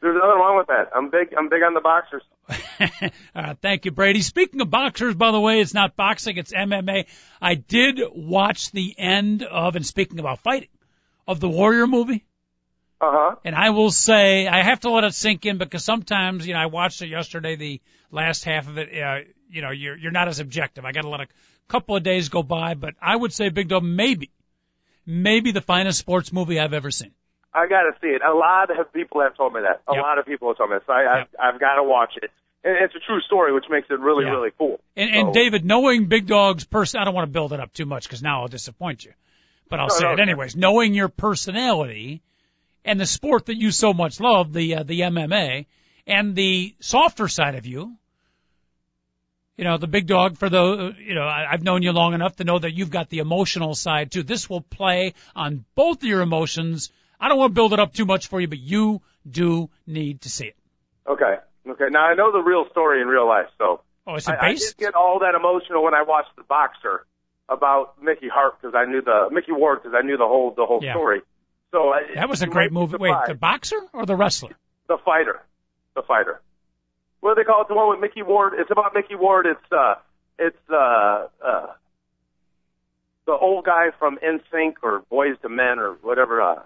There's nothing wrong with that. I'm big. I'm big on the boxers. uh, thank you, Brady. Speaking of boxers, by the way, it's not boxing, it's MMA. I did watch the end of, and speaking about fighting, of the Warrior movie. Uh huh. And I will say, I have to let it sink in because sometimes, you know, I watched it yesterday, the last half of it, uh, you know, you're, you're not as objective. I got to let a couple of days go by, but I would say Big Dog, maybe, maybe the finest sports movie I've ever seen. I got to see it. A lot of people have told me that. A Yep. lot of people have told me that. So I, Yep. I've, I've got to watch it. And it's a true story, which makes it really, Yeah. really cool. And, and So- David, knowing Big Dog's person, I don't want to build it up too much because now I'll disappoint you. But I'll No, say no, it anyways. Knowing your personality and the sport that you so much love, the uh, the MMA, and the softer side of you, you know, the Big Dog. For the, you know, I, I've known you long enough to know that you've got the emotional side too. This will play on both of your emotions. I don't want to build it up too much for you, but you do need to see it. Okay. Okay. Now I know the real story in real life, so Oh, is it I, I did get all that emotional when I watched the boxer about Mickey Hart because I knew the Micky Ward because I knew the whole the whole Yeah. story. So I, that was a great movie. Wait, the boxer or the wrestler? the fighter, the fighter. what do they call it? The one with Micky Ward. It's about Micky Ward. It's uh, it's uh, uh, the old guy from NSYNC or Boyz II Men or whatever. Uh,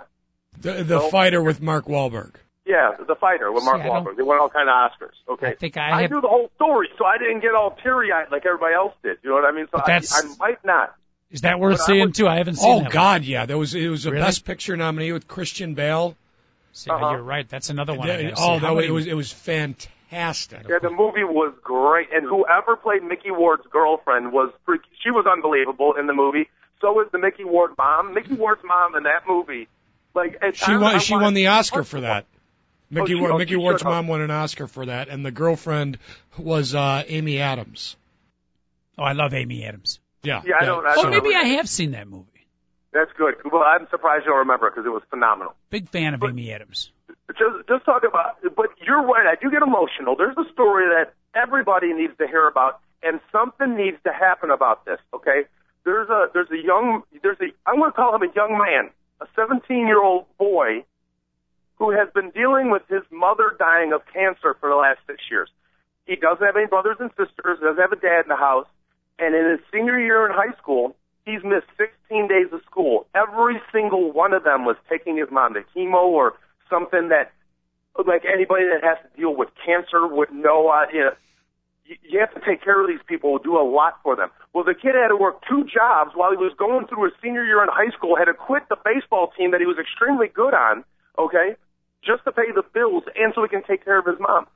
The the So- fighter with Mark Wahlberg. yeah, the fighter with Mark See, Wahlberg. They won all kind of Oscars. Okay, I think I I have. knew the whole story, so I didn't get all teary eyed like everybody else did. You know what I mean? So I, I might not. Is that worth But I seeing would- too? I haven't seen Oh that. one. God, yeah, that was it was a Really? Best Picture nominee with Christian Bale. See, Uh-huh. You're right. That's another one. I Yeah, gotta see. oh, How that was, many- it was it was fantastic. Yeah, the movie was great, and whoever played Micky Ward's girlfriend was freak. She was unbelievable in the movie. So was the Micky Ward mom. Micky Ward's mom in that movie, like She times won I she won the Oscar for that. Mickey she- Ward, oh, Micky Ward's should mom won an Oscar for that, and the girlfriend was uh, Amy Adams. Oh, I love Amy Adams. Yeah. Yeah, I don't- I Oh, don't maybe know. I have seen that movie. That's good. Well, I'm surprised you don't remember because it was phenomenal. Big fan of Amy Adams. just just talk about but you're right i do get emotional there's a story that everybody needs to hear about and something needs to happen about this okay there's a there's a young there's a i'm going to call him a young man a 17 year old boy who has been dealing with his mother dying of cancer for the last six years he doesn't have any brothers and sisters doesn't have a dad in the house and in his senior year in high school he's missed 16 days of school. Every single one of them was taking his mom to chemo or something that like anybody that has to deal with cancer would know uh, you know you, have to take care of these people do a lot for them. Well the kid had to work two jobs while he was going through his senior year in high school had to quit the baseball team that he was extremely good on okay just to pay the bills and so he can take care of his mom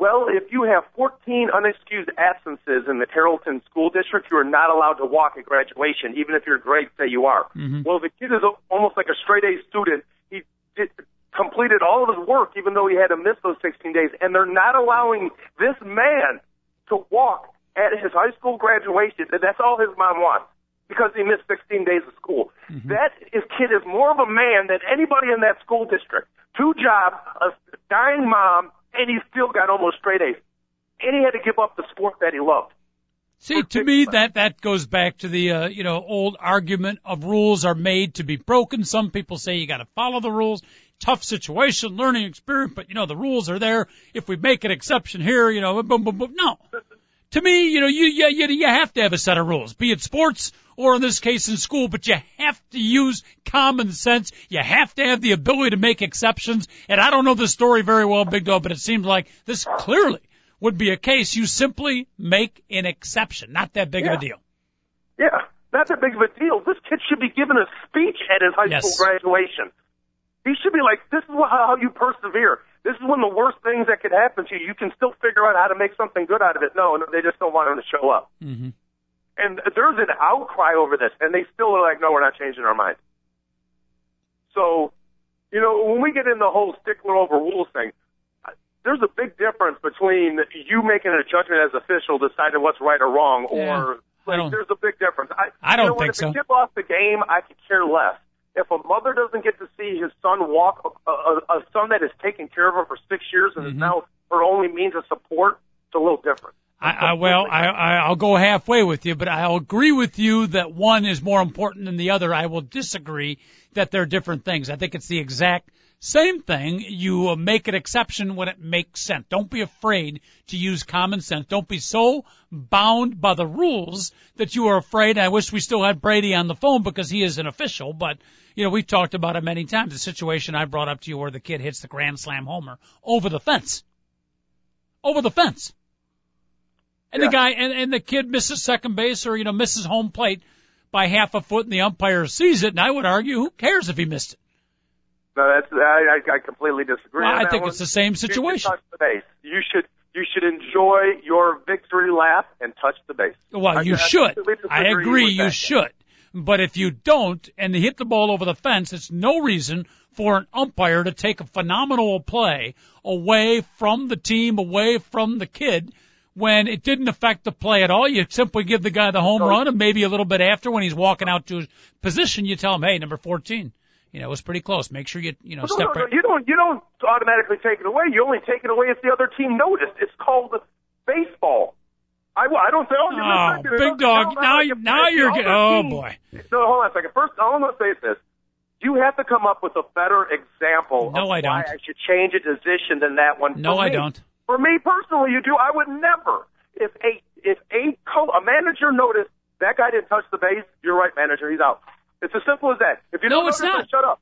well, if you have 14 unexcused absences in the Carrollton School District, you are not allowed to walk at graduation, even if your grades say you are. Mm-hmm. Well, the kid is almost like a straight A student. He did, completed all of his work, even though he had to miss those 16 days, and they're not allowing this man to walk at his high school graduation. And That's all his mom wants because he missed 16 days of school. Mm-hmm. That is, kid is more of a man than anybody in that school district. Two jobs, a dying mom, and he still got almost straight A's. And he had to give up the sport that he loved. See, to me, that that goes back to the uh, you know old argument of rules are made to be broken. Some people say you got to follow the rules. Tough situation, learning experience, but you know the rules are there. If we make an exception here, you know, boom, boom, boom. No, to me, you know, you you you, you have to have a set of rules, be it sports or in this case in school. But you have to use common sense. You have to have the ability to make exceptions. And I don't know the story very well, Big Dog, but it seems like this clearly would be a case you simply make an exception. Not that big of a deal. Yeah, not that big of a deal. This kid should be given a speech at his high Yes. school graduation. He should be like, this is how you persevere. This is one of the worst things that could happen to you. You can still figure out how to make something good out of it. No, no they just don't want him to show up. Mm-hmm. And there's an outcry over this, and they still are like, no, we're not changing our mind. So, you know, when we get in the whole stickler over rules thing, there's a big difference between you making a judgment as official, deciding what's right or wrong, Yeah, or like there's a big difference. I, I don't you know, think if so. If kid lost the game, I could care less. If a mother doesn't get to see his son walk, a, a, a son that has taken care of her for six years and is Mm-hmm. now her only means of support, it's a little different. I, I well, I, I'll go halfway with you, but I'll agree with you that one is more important than the other. I will disagree that they're different things. I think it's the exact same thing. You uh, make an exception when it makes sense. Don't be afraid to use common sense. Don't be so bound by the rules that you are afraid. I wish we still had Brady on the phone because he is an official, but you know, we've talked about it many times. The situation I brought up to you where the kid hits the grand slam homer over the fence. Over the fence. And the guy and, and the kid misses second base or you know misses home plate by half a foot, and the umpire sees it. And I would argue, who cares if he missed it? No, that's I, I, I completely disagree. Well, I think one. it's the same You should situation. touch the base. You should you should enjoy your victory lap and touch the base. Well, I- you should. I agree, you should. But if you don't and they hit the ball over the fence, it's no reason for an umpire to take a phenomenal play away from the team, away from the kid. When it didn't affect the play at all, you simply give the guy the home run, and maybe a little bit after, when he's walking out to his position, you tell him, "Hey, number 14, you know, it was pretty close. Make sure you, you know, No, step no, no, back." you don't you don't automatically take it away. You only take it away if the other team noticed. It's called baseball. I, I don't say, oh, you Oh, big dog. No, no, Now, you- now you're getting. Oh team- boy. No, hold on a second. First, all I'm going to say is this. You have to come up with a better example No, of I don't. I should change a decision than that one. No, I me. don't. For me personally, you do. I would never. If a if a co a manager noticed that guy didn't touch the base, you're right, manager. He's out. It's as simple as that. If you No, don't it's notice, not. shut up.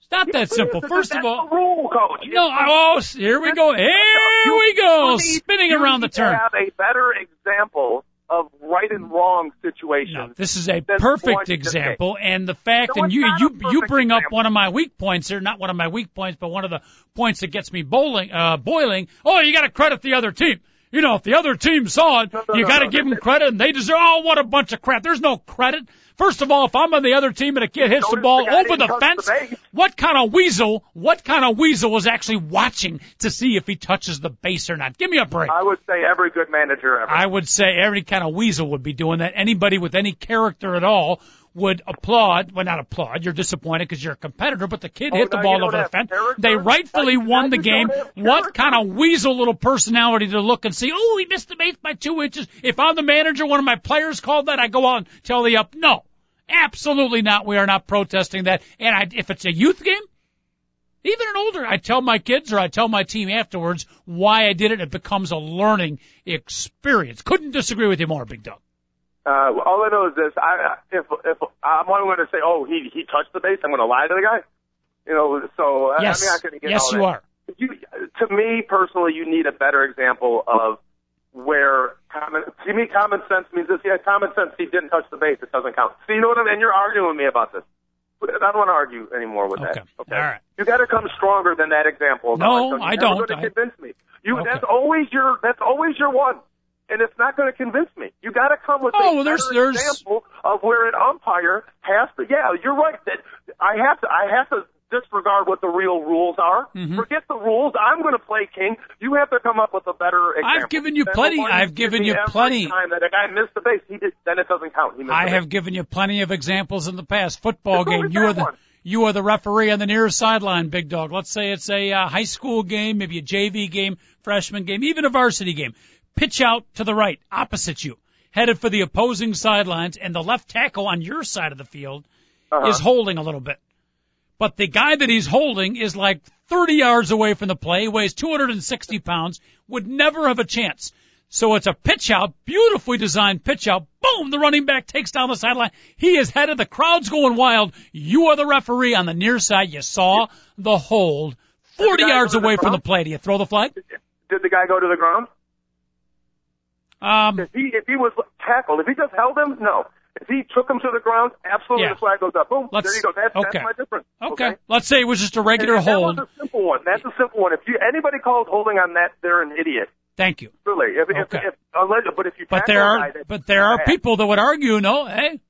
It's not that simple. First of all, rule, coach. no, oh, here we go. Here we go. Spinning around the turn. Have a better example of right and wrong situations. No, this is a perfect example, and the fact, No, and you you you bring up one of my weak points here, not one of my weak points, but one of the points that gets me bowling, uh, boiling. Oh, you got to credit the other team. You know, if the other team saw it, No, you got to give them credit, and they deserve. Oh, what a bunch of crap! There's no credit. First of all, if I'm on the other team and a kid hits the ball the over the fence, the what kind of weasel? What kind of weasel was actually watching to see if he touches the base or not? Give me a break. I would say every good manager ever. I would say every kind of weasel would be doing that. Anybody with any character at all would applaud. Well, not applaud. You're disappointed because you're a competitor, but the kid Oh, hit the ball over the fence. character? They rightfully Now won the game. What kind of weasel little personality to look and see, oh, he missed the base by two inches. If I'm the manager, one of my players called that, I go out and tell the up, no, absolutely not. We are not protesting that. And I, if it's a youth game, even an older, I tell my kids or I tell my team afterwards why I did it. It becomes a learning experience. Couldn't disagree with you more, Big Dog. Uh, all I know is this: I, if if I'm only going to say, "Oh, he he touched the base," I'm going to lie to the guy. You know, so I- Yes, I'm not going to get yes, all you that. are. You, to me personally, you need a better example of where common. To me, common sense means this. Yeah, common sense. He didn't touch the base. It doesn't count. So you know what I mean? And you're arguing with me about this. I don't want to argue anymore with Okay. that. Okay. All right. You got to come stronger than that example. No, You're I don't. Going I- to convince me. You. Okay. That's always your. That's always your one. And it's not going to convince me. You got to come with Oh, a well, there's- there's- example of where an umpire has to. Yeah, you're right. That I have to. I have to disregard what the real rules are. Mm-hmm. Forget the rules. I'm going to play king. You have to come up with a better example. I've given you Than the plenty- I've given you plenty. Time that a guy missed the base, he did. Then it doesn't count. He missed I have base. given you plenty of examples in the past. Football There's game. You are the one. you are the referee on the near sideline, Big Dog. Let's say it's a uh, high school game, maybe a JV game, freshman game, even a varsity game. Pitch out to the right, opposite you, headed for the opposing sidelines, and the left tackle on your side of the field Uh-huh. is holding a little bit. But the guy that he's holding is like 30 yards away from the play, weighs 260 pounds, would never have a chance. So it's a pitch out, beautifully designed pitch out. Boom! The running back takes down the sideline. He is headed. The crowd's going wild. You are the referee on the near side. You saw the hold 40 guy yards away from the play. Do you throw the flag? Did the guy go to the ground? Um, If he if he was tackled, if he just held him, no. If he took him to the ground, absolutely Yeah. the flag goes up. Boom. Let's- there you go. That's, okay. that's my difference. okay. Let's say it was just a regular And hold. That's a simple one. That's a simple one. If you anybody calls holding on that, they're an idiot. Thank you. Really. If, Okay. if, if unless, but if you But there are, guy, but there are bad. people that would argue, no, hey,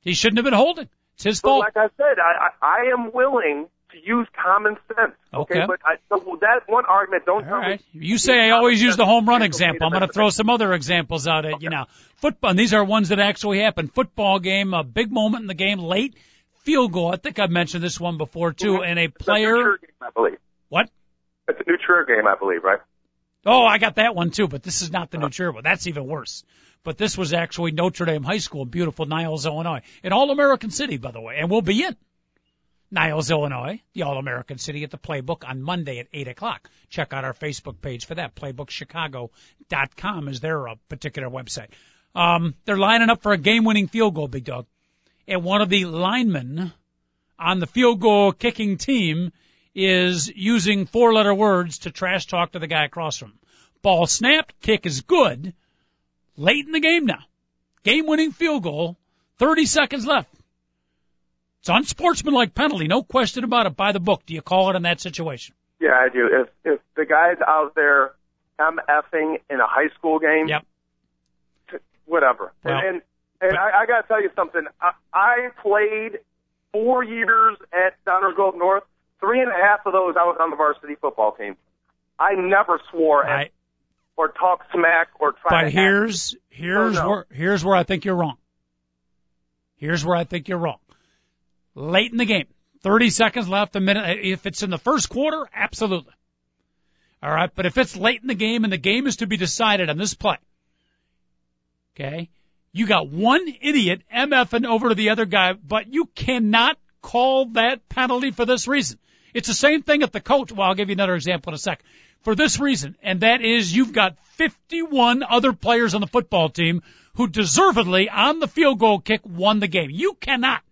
he shouldn't have been holding. It's his But fault. like I said, I, I I am willing to use common sense. Okay. But I, so that one argument, don't All tell right. me. You say I always use the home run example. I'm going to throw some other examples out at you now. Football, and these are ones that actually happen. Football game, a big moment in the game, late field goal. I think I've mentioned this one before too. And a It's a player, Trier game, I believe. what? It's a New Trier game, I believe, right? Oh, I got that one too, but this is not the New uh-huh. Cherville. That's even worse. But this was actually Notre Dame High School in beautiful Niles, Illinois. An All-American city, by the way, and we'll be in Niles, Illinois, the All-American city at the Playbook on Monday at 8 o'clock. Check out our Facebook page for that. PlaybookChicago.com is their uh, particular website. Um, they're lining up for a game-winning field goal, Big Dog. And one of the linemen on the field goal kicking team is using four letter words to trash talk to the guy across from him. Ball snapped, kick is good. Late in the game now. Game winning field goal, 30 seconds left. It's unsportsmanlike penalty, no question about it, by the book. Do you call it in that situation? Yeah, I do. If if the guy's out there MFing in a high school game, Yep. whatever. Well, and and, and I, I got to tell you something. I, I played four years at Downers Grove North. Three and a half of those I was on the varsity football team. I never swore at, or talked smack or tried. but to here's, here's Oh, no. where, here's where I think you're wrong. Here's where I think you're wrong. Late in the game, 30 seconds left, a minute. Uh, if it's in the first quarter, absolutely. All right, but if it's late in the game and the game is to be decided on this play, okay, you got one idiot MFing over to the other guy, but you cannot call that penalty for this reason. It's the same thing at the coach. Well, I'll give you another example in a sec. for this reason, and that is you've got 51 other players on the football team who deservedly on the field goal kick won the game. You cannot,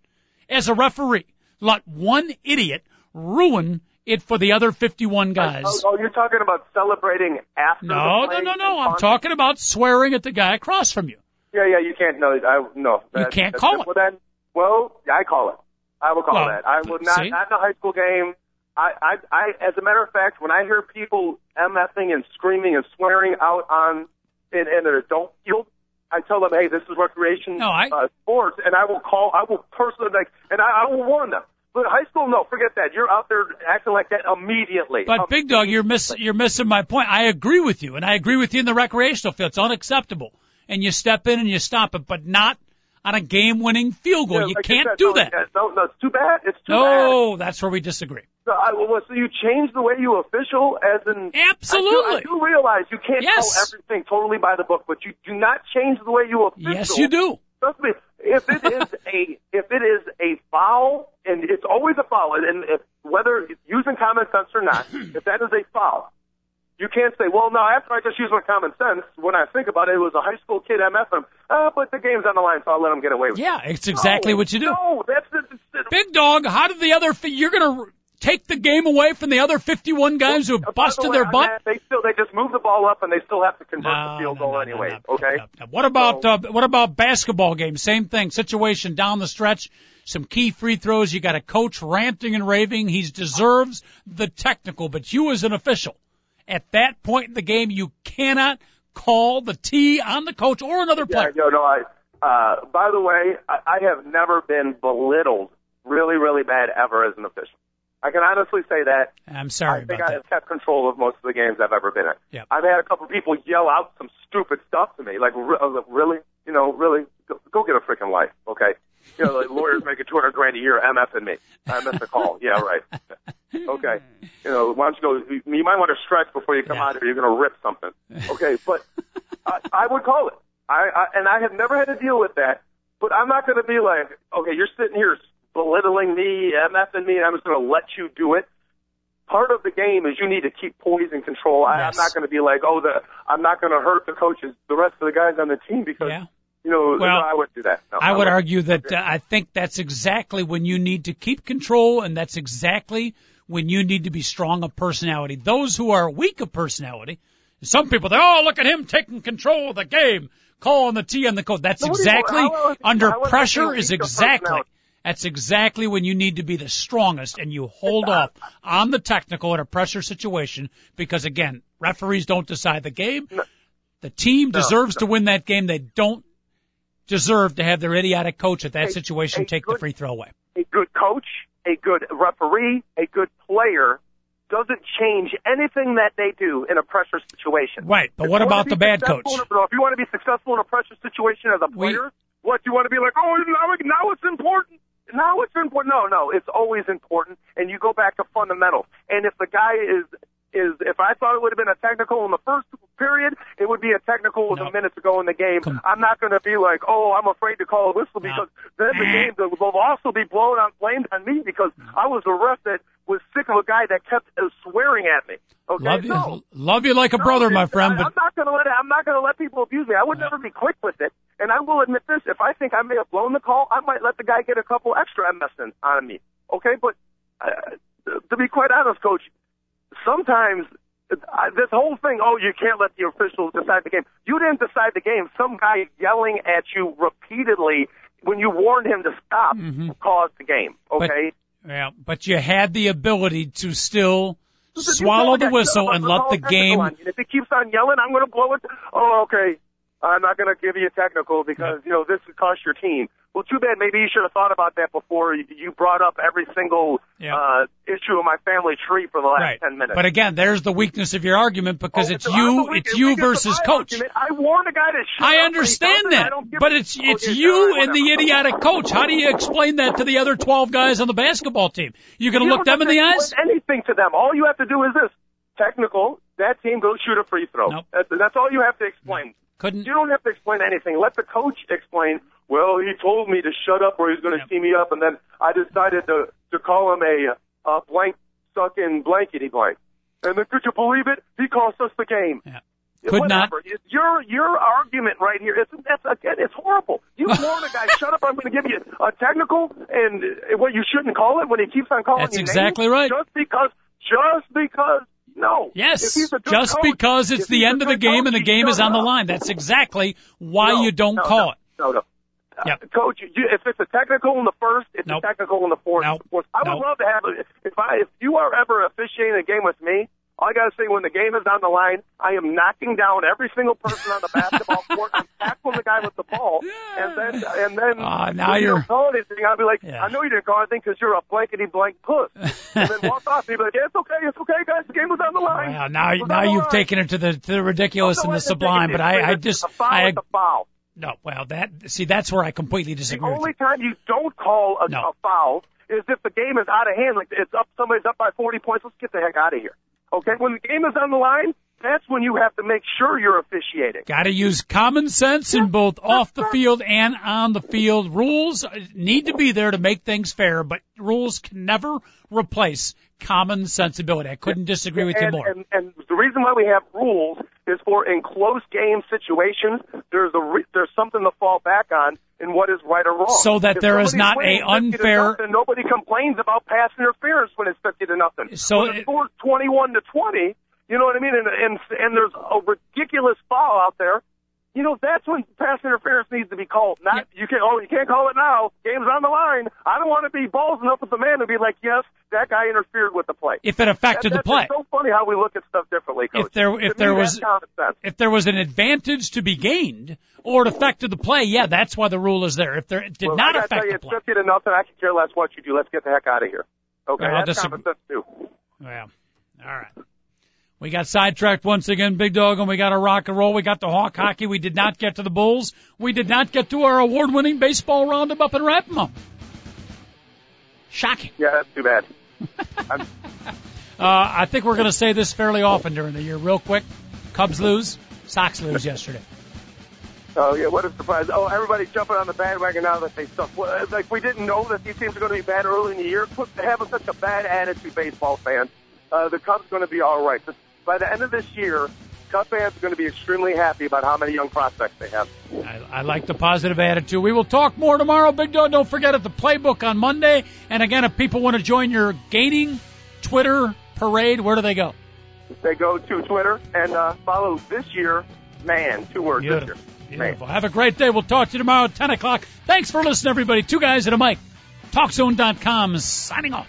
as a referee, let one idiot ruin it for the other 51 guys. Oh, oh, you're talking about celebrating after No, the no, no, no. I'm talking about swearing at the guy across from you. Yeah, yeah, you can't. No, I no. You can't call simple Then, well, I call it. I will call Well, that. I would not. see? Not in a high school game. I, I, I, as a matter of fact, when I hear people mfing and screaming and swearing out on in, in an adult field, I tell them, hey, this is recreation No, I- uh, sports, and I will call. I will personally like, and I, I will warn them. But high school, no, forget that. You're out there acting like that immediately. But Um, Big Dog, you're miss you're missing my point. I agree with you, and I agree with you in the recreational field. It's unacceptable, and you step in and you stop it, but not on a game-winning field goal. yeah, you like can't said, do no, that. No, no, it's too bad. It's too bad. No, that's where we disagree. So, I, well, so you change the way you official, as in Absolutely. I do, I do realize you can't Yes. call everything totally by the book, but you do not change the way you official. Yes, you do. Trust me. If it is a if it is a foul, and it's always a foul, and if, whether using common sense or not, if that is a foul, you can't say, well, no, after I just used my common sense, when I think about it, it was a high school kid MF him. Uh, but the game's on the line, so I'll let him get away with it. Yeah, it's exactly No, what you do. No, that's the, Big Dog, how did the other? You're gonna take the game away from the other 51 guys who Uh, by the busted way, their butt? that, They still they just move the ball up and they still have to convert No, the field goal no, no, anyway. okay. What about So- uh, what about basketball game? Same thing. Situation down the stretch. Some key free throws. You got a coach ranting and raving. He deserves the technical, but you as an official, at that point in the game, you cannot call the T on the coach or another Yeah, player. no, no. I. Uh, by the way, I, I have never been belittled really, really bad ever as an official. I can honestly say that. I'm sorry I think I that. have kept control of most of the games I've ever been in. Yep. I've had a couple of people yell out some stupid stuff to me, like, re- I was like, really, you know, really, go, go get a freaking life, okay? You know, like lawyers making 200 grand a year, MFing me. I missed a call. Yeah, right. Okay. You know, why don't you go? You might want to stretch before you come Yeah. out here. You're going to rip something. Okay, but I, I would call it. I, I and I have never had to deal with that. But I'm not going to be like, okay, you're sitting here belittling me, MFing me, and I'm just going to let you do it. Part of the game is you need to keep poise and control. I, I'm not going to be like, oh, the I'm not going to hurt the coaches, the rest of the guys on the team because Yeah. you know Well, no, I wouldn't do that. No, I would wouldn't. argue that uh, I think that's exactly when you need to keep control, and that's exactly when you need to be strong of personality. Those who are weak of personality, some people think, oh, look at him taking control of the game, calling the T on the code. That's So what do you- exactly under pressure is is he weak of exactly. That's exactly when you need to be the strongest and you hold off on the technical in a pressure situation because again, referees don't decide the game. The team deserves to win that game. They don't deserve to have their idiotic coach at that A- situation a take the free throw away. a good coach, a good referee, a good player doesn't change anything that they do in a pressure situation. Right, but If what about the bad coach? a- if you want to be successful in a pressure situation as a We- player, what do you want to be like? Oh, now, now it's important. Now it's important. No, no, it's always important, and you go back to fundamentals. And if the guy is is if I thought it would have been a technical in the first period, it would be a technical with No. a minute to go in the game. Com- I'm not going to be like, oh, I'm afraid to call a whistle No. because then the game will also be blown on blamed on me because I was the ref that was sick of a guy that kept uh, swearing at me. Okay, Love you, no. love you like a brother, my friend. I, But I'm not going to let it, I'm not going to let people abuse me. I would never be quick with it, and I will admit this: if I think I may have blown the call, I might let the guy get a couple extra MS on me. Okay, but uh, to be quite honest, coach, sometimes uh, this whole thing, oh, you can't let the officials decide the game. You didn't decide the game. Some guy yelling at you repeatedly when you warned him to stop caused the game. Okay. yeah, but you had the ability to still So swallow the whistle and let the game. If he keeps on yelling, I'm going to blow it. Oh, okay. I'm not going to give you a technical because you know this would cost your team. Well, too bad. Maybe you should have thought about that before you- brought up every single Yeah. uh, issue of my family tree for the last Right. ten minutes. But again, there's the weakness of your argument because Oh, it's I'm you, it's you versus coach. argument. I warned a guy to shut I understand that, but it's it's you and the idiotic coach. How do you explain that to the other 12 guys on the basketball team? You gonna look them in the eyes? Anything to them. All you have to do is this: technical. That team goes shoot a free throw. Nope. That's, that's all you have to explain. Couldn't. You don't have to explain anything. Let the coach explain. Well, he told me to shut up or he's going to Yep. tee me up, and then I decided to to call him a, a blank sucking blankety blank. And then could you believe it? He cost us the game. Yeah. Could Whatever. not. Your your argument right here is that's again it's horrible. You warn a guy, shut up. I'm going to give you a technical and what you shouldn't call it when he keeps on calling That's exactly names, right. Just because, just because. No. Yes, he's a good just coach- because it's the end of the game coach, and the game is on the line. That's exactly why No, you don't no, call no, it. No, no. Uh, Yep. Coach, you, if it's a technical in the first, it's Nope. a technical in the fourth. Nope. fourth. I would Nope. love to have it. If I, if you are ever officiating a game with me, all I gotta say when the game is on the line, I am knocking down every single person on the basketball court. I'm tackling the guy with the ball, and then and then Ah, now when you you're- don't call anything. I'll be like, Yeah. I know you didn't call anything because you're a blankety blank puss, and then walk off. And be like, yeah, it's okay, it's okay, guys. The game was on the line. Well, now It was now you've line. taken it to the to the ridiculous and the I didn't take sublime. But I I just a foul I is a foul. no. Well, that see that's where I completely disagree. with only you. time you don't call a, No. a foul is if the game is out of hand, like it's up, somebody's up by 40 points. Let's get the heck out of here. Okay, when the game is on the line, that's when you have to make sure you're officiating. Got to use common sense in both off the field and on the field. Rules uh, need to be there to make things fair, but rules can never replace common sensibility. I couldn't disagree with you more. And, and the reason why we have rules is for in close game situations, there's a re- there's something to fall back on in what is right or wrong. So that If there is not a winning 50 to unfair- nothing, nobody complains about pass interference when it's 50 to nothing. So when it- score's 21 to 20, you know what I mean? And, and and there's a ridiculous foul out there. You know, that's when pass interference needs to be called. Not you can oh you can't call it now. Game's on the line. I don't want to be balls enough with the man to be like, yes, that guy interfered with the play. If it affected That- the play, It's so funny how we look at stuff differently, Coach. If there- if To there that's was- if there was an advantage to be gained or it affected the play, yeah, that's why the rule is there. If there it did well, not I affect tell you, the it's play, fifty to nothing. I can care less what you do. Let's get the heck out of here. Okay, Well, that's common sense too. well, all right. We got sidetracked once again, Big Dog, and we got a rock and roll. We got the Hawk hockey. We did not get to the Bulls. We did not get to our award-winning baseball roundup up in Rapima. Shocking. Yeah, that's too bad. Uh, I think we're going to say this fairly often during the year. Real quick, Cubs lose, Sox lose yesterday. Oh yeah, what a surprise! Oh, everybody's jumping on the bandwagon now that they suck. Well, Like we didn't know that these teams are going to be bad early in the year. Put having such a bad attitude, baseball fans. Uh, the Cubs are going to be all right. This- By the end of this year, Cub fans are going to be extremely happy about how many young prospects they have. I, I like the positive attitude. We will talk more tomorrow, Big Dog. Don't forget at the playbook on Monday. And again, if people want to join your gaining Twitter parade, where do they go? They go to Twitter and uh, follow this year, man, two words Beautiful. this year. Beautiful. Have a great day. We'll talk to you tomorrow at 10 o'clock. Thanks for listening, everybody. Two guys and a mic. TalkZone.com signing off.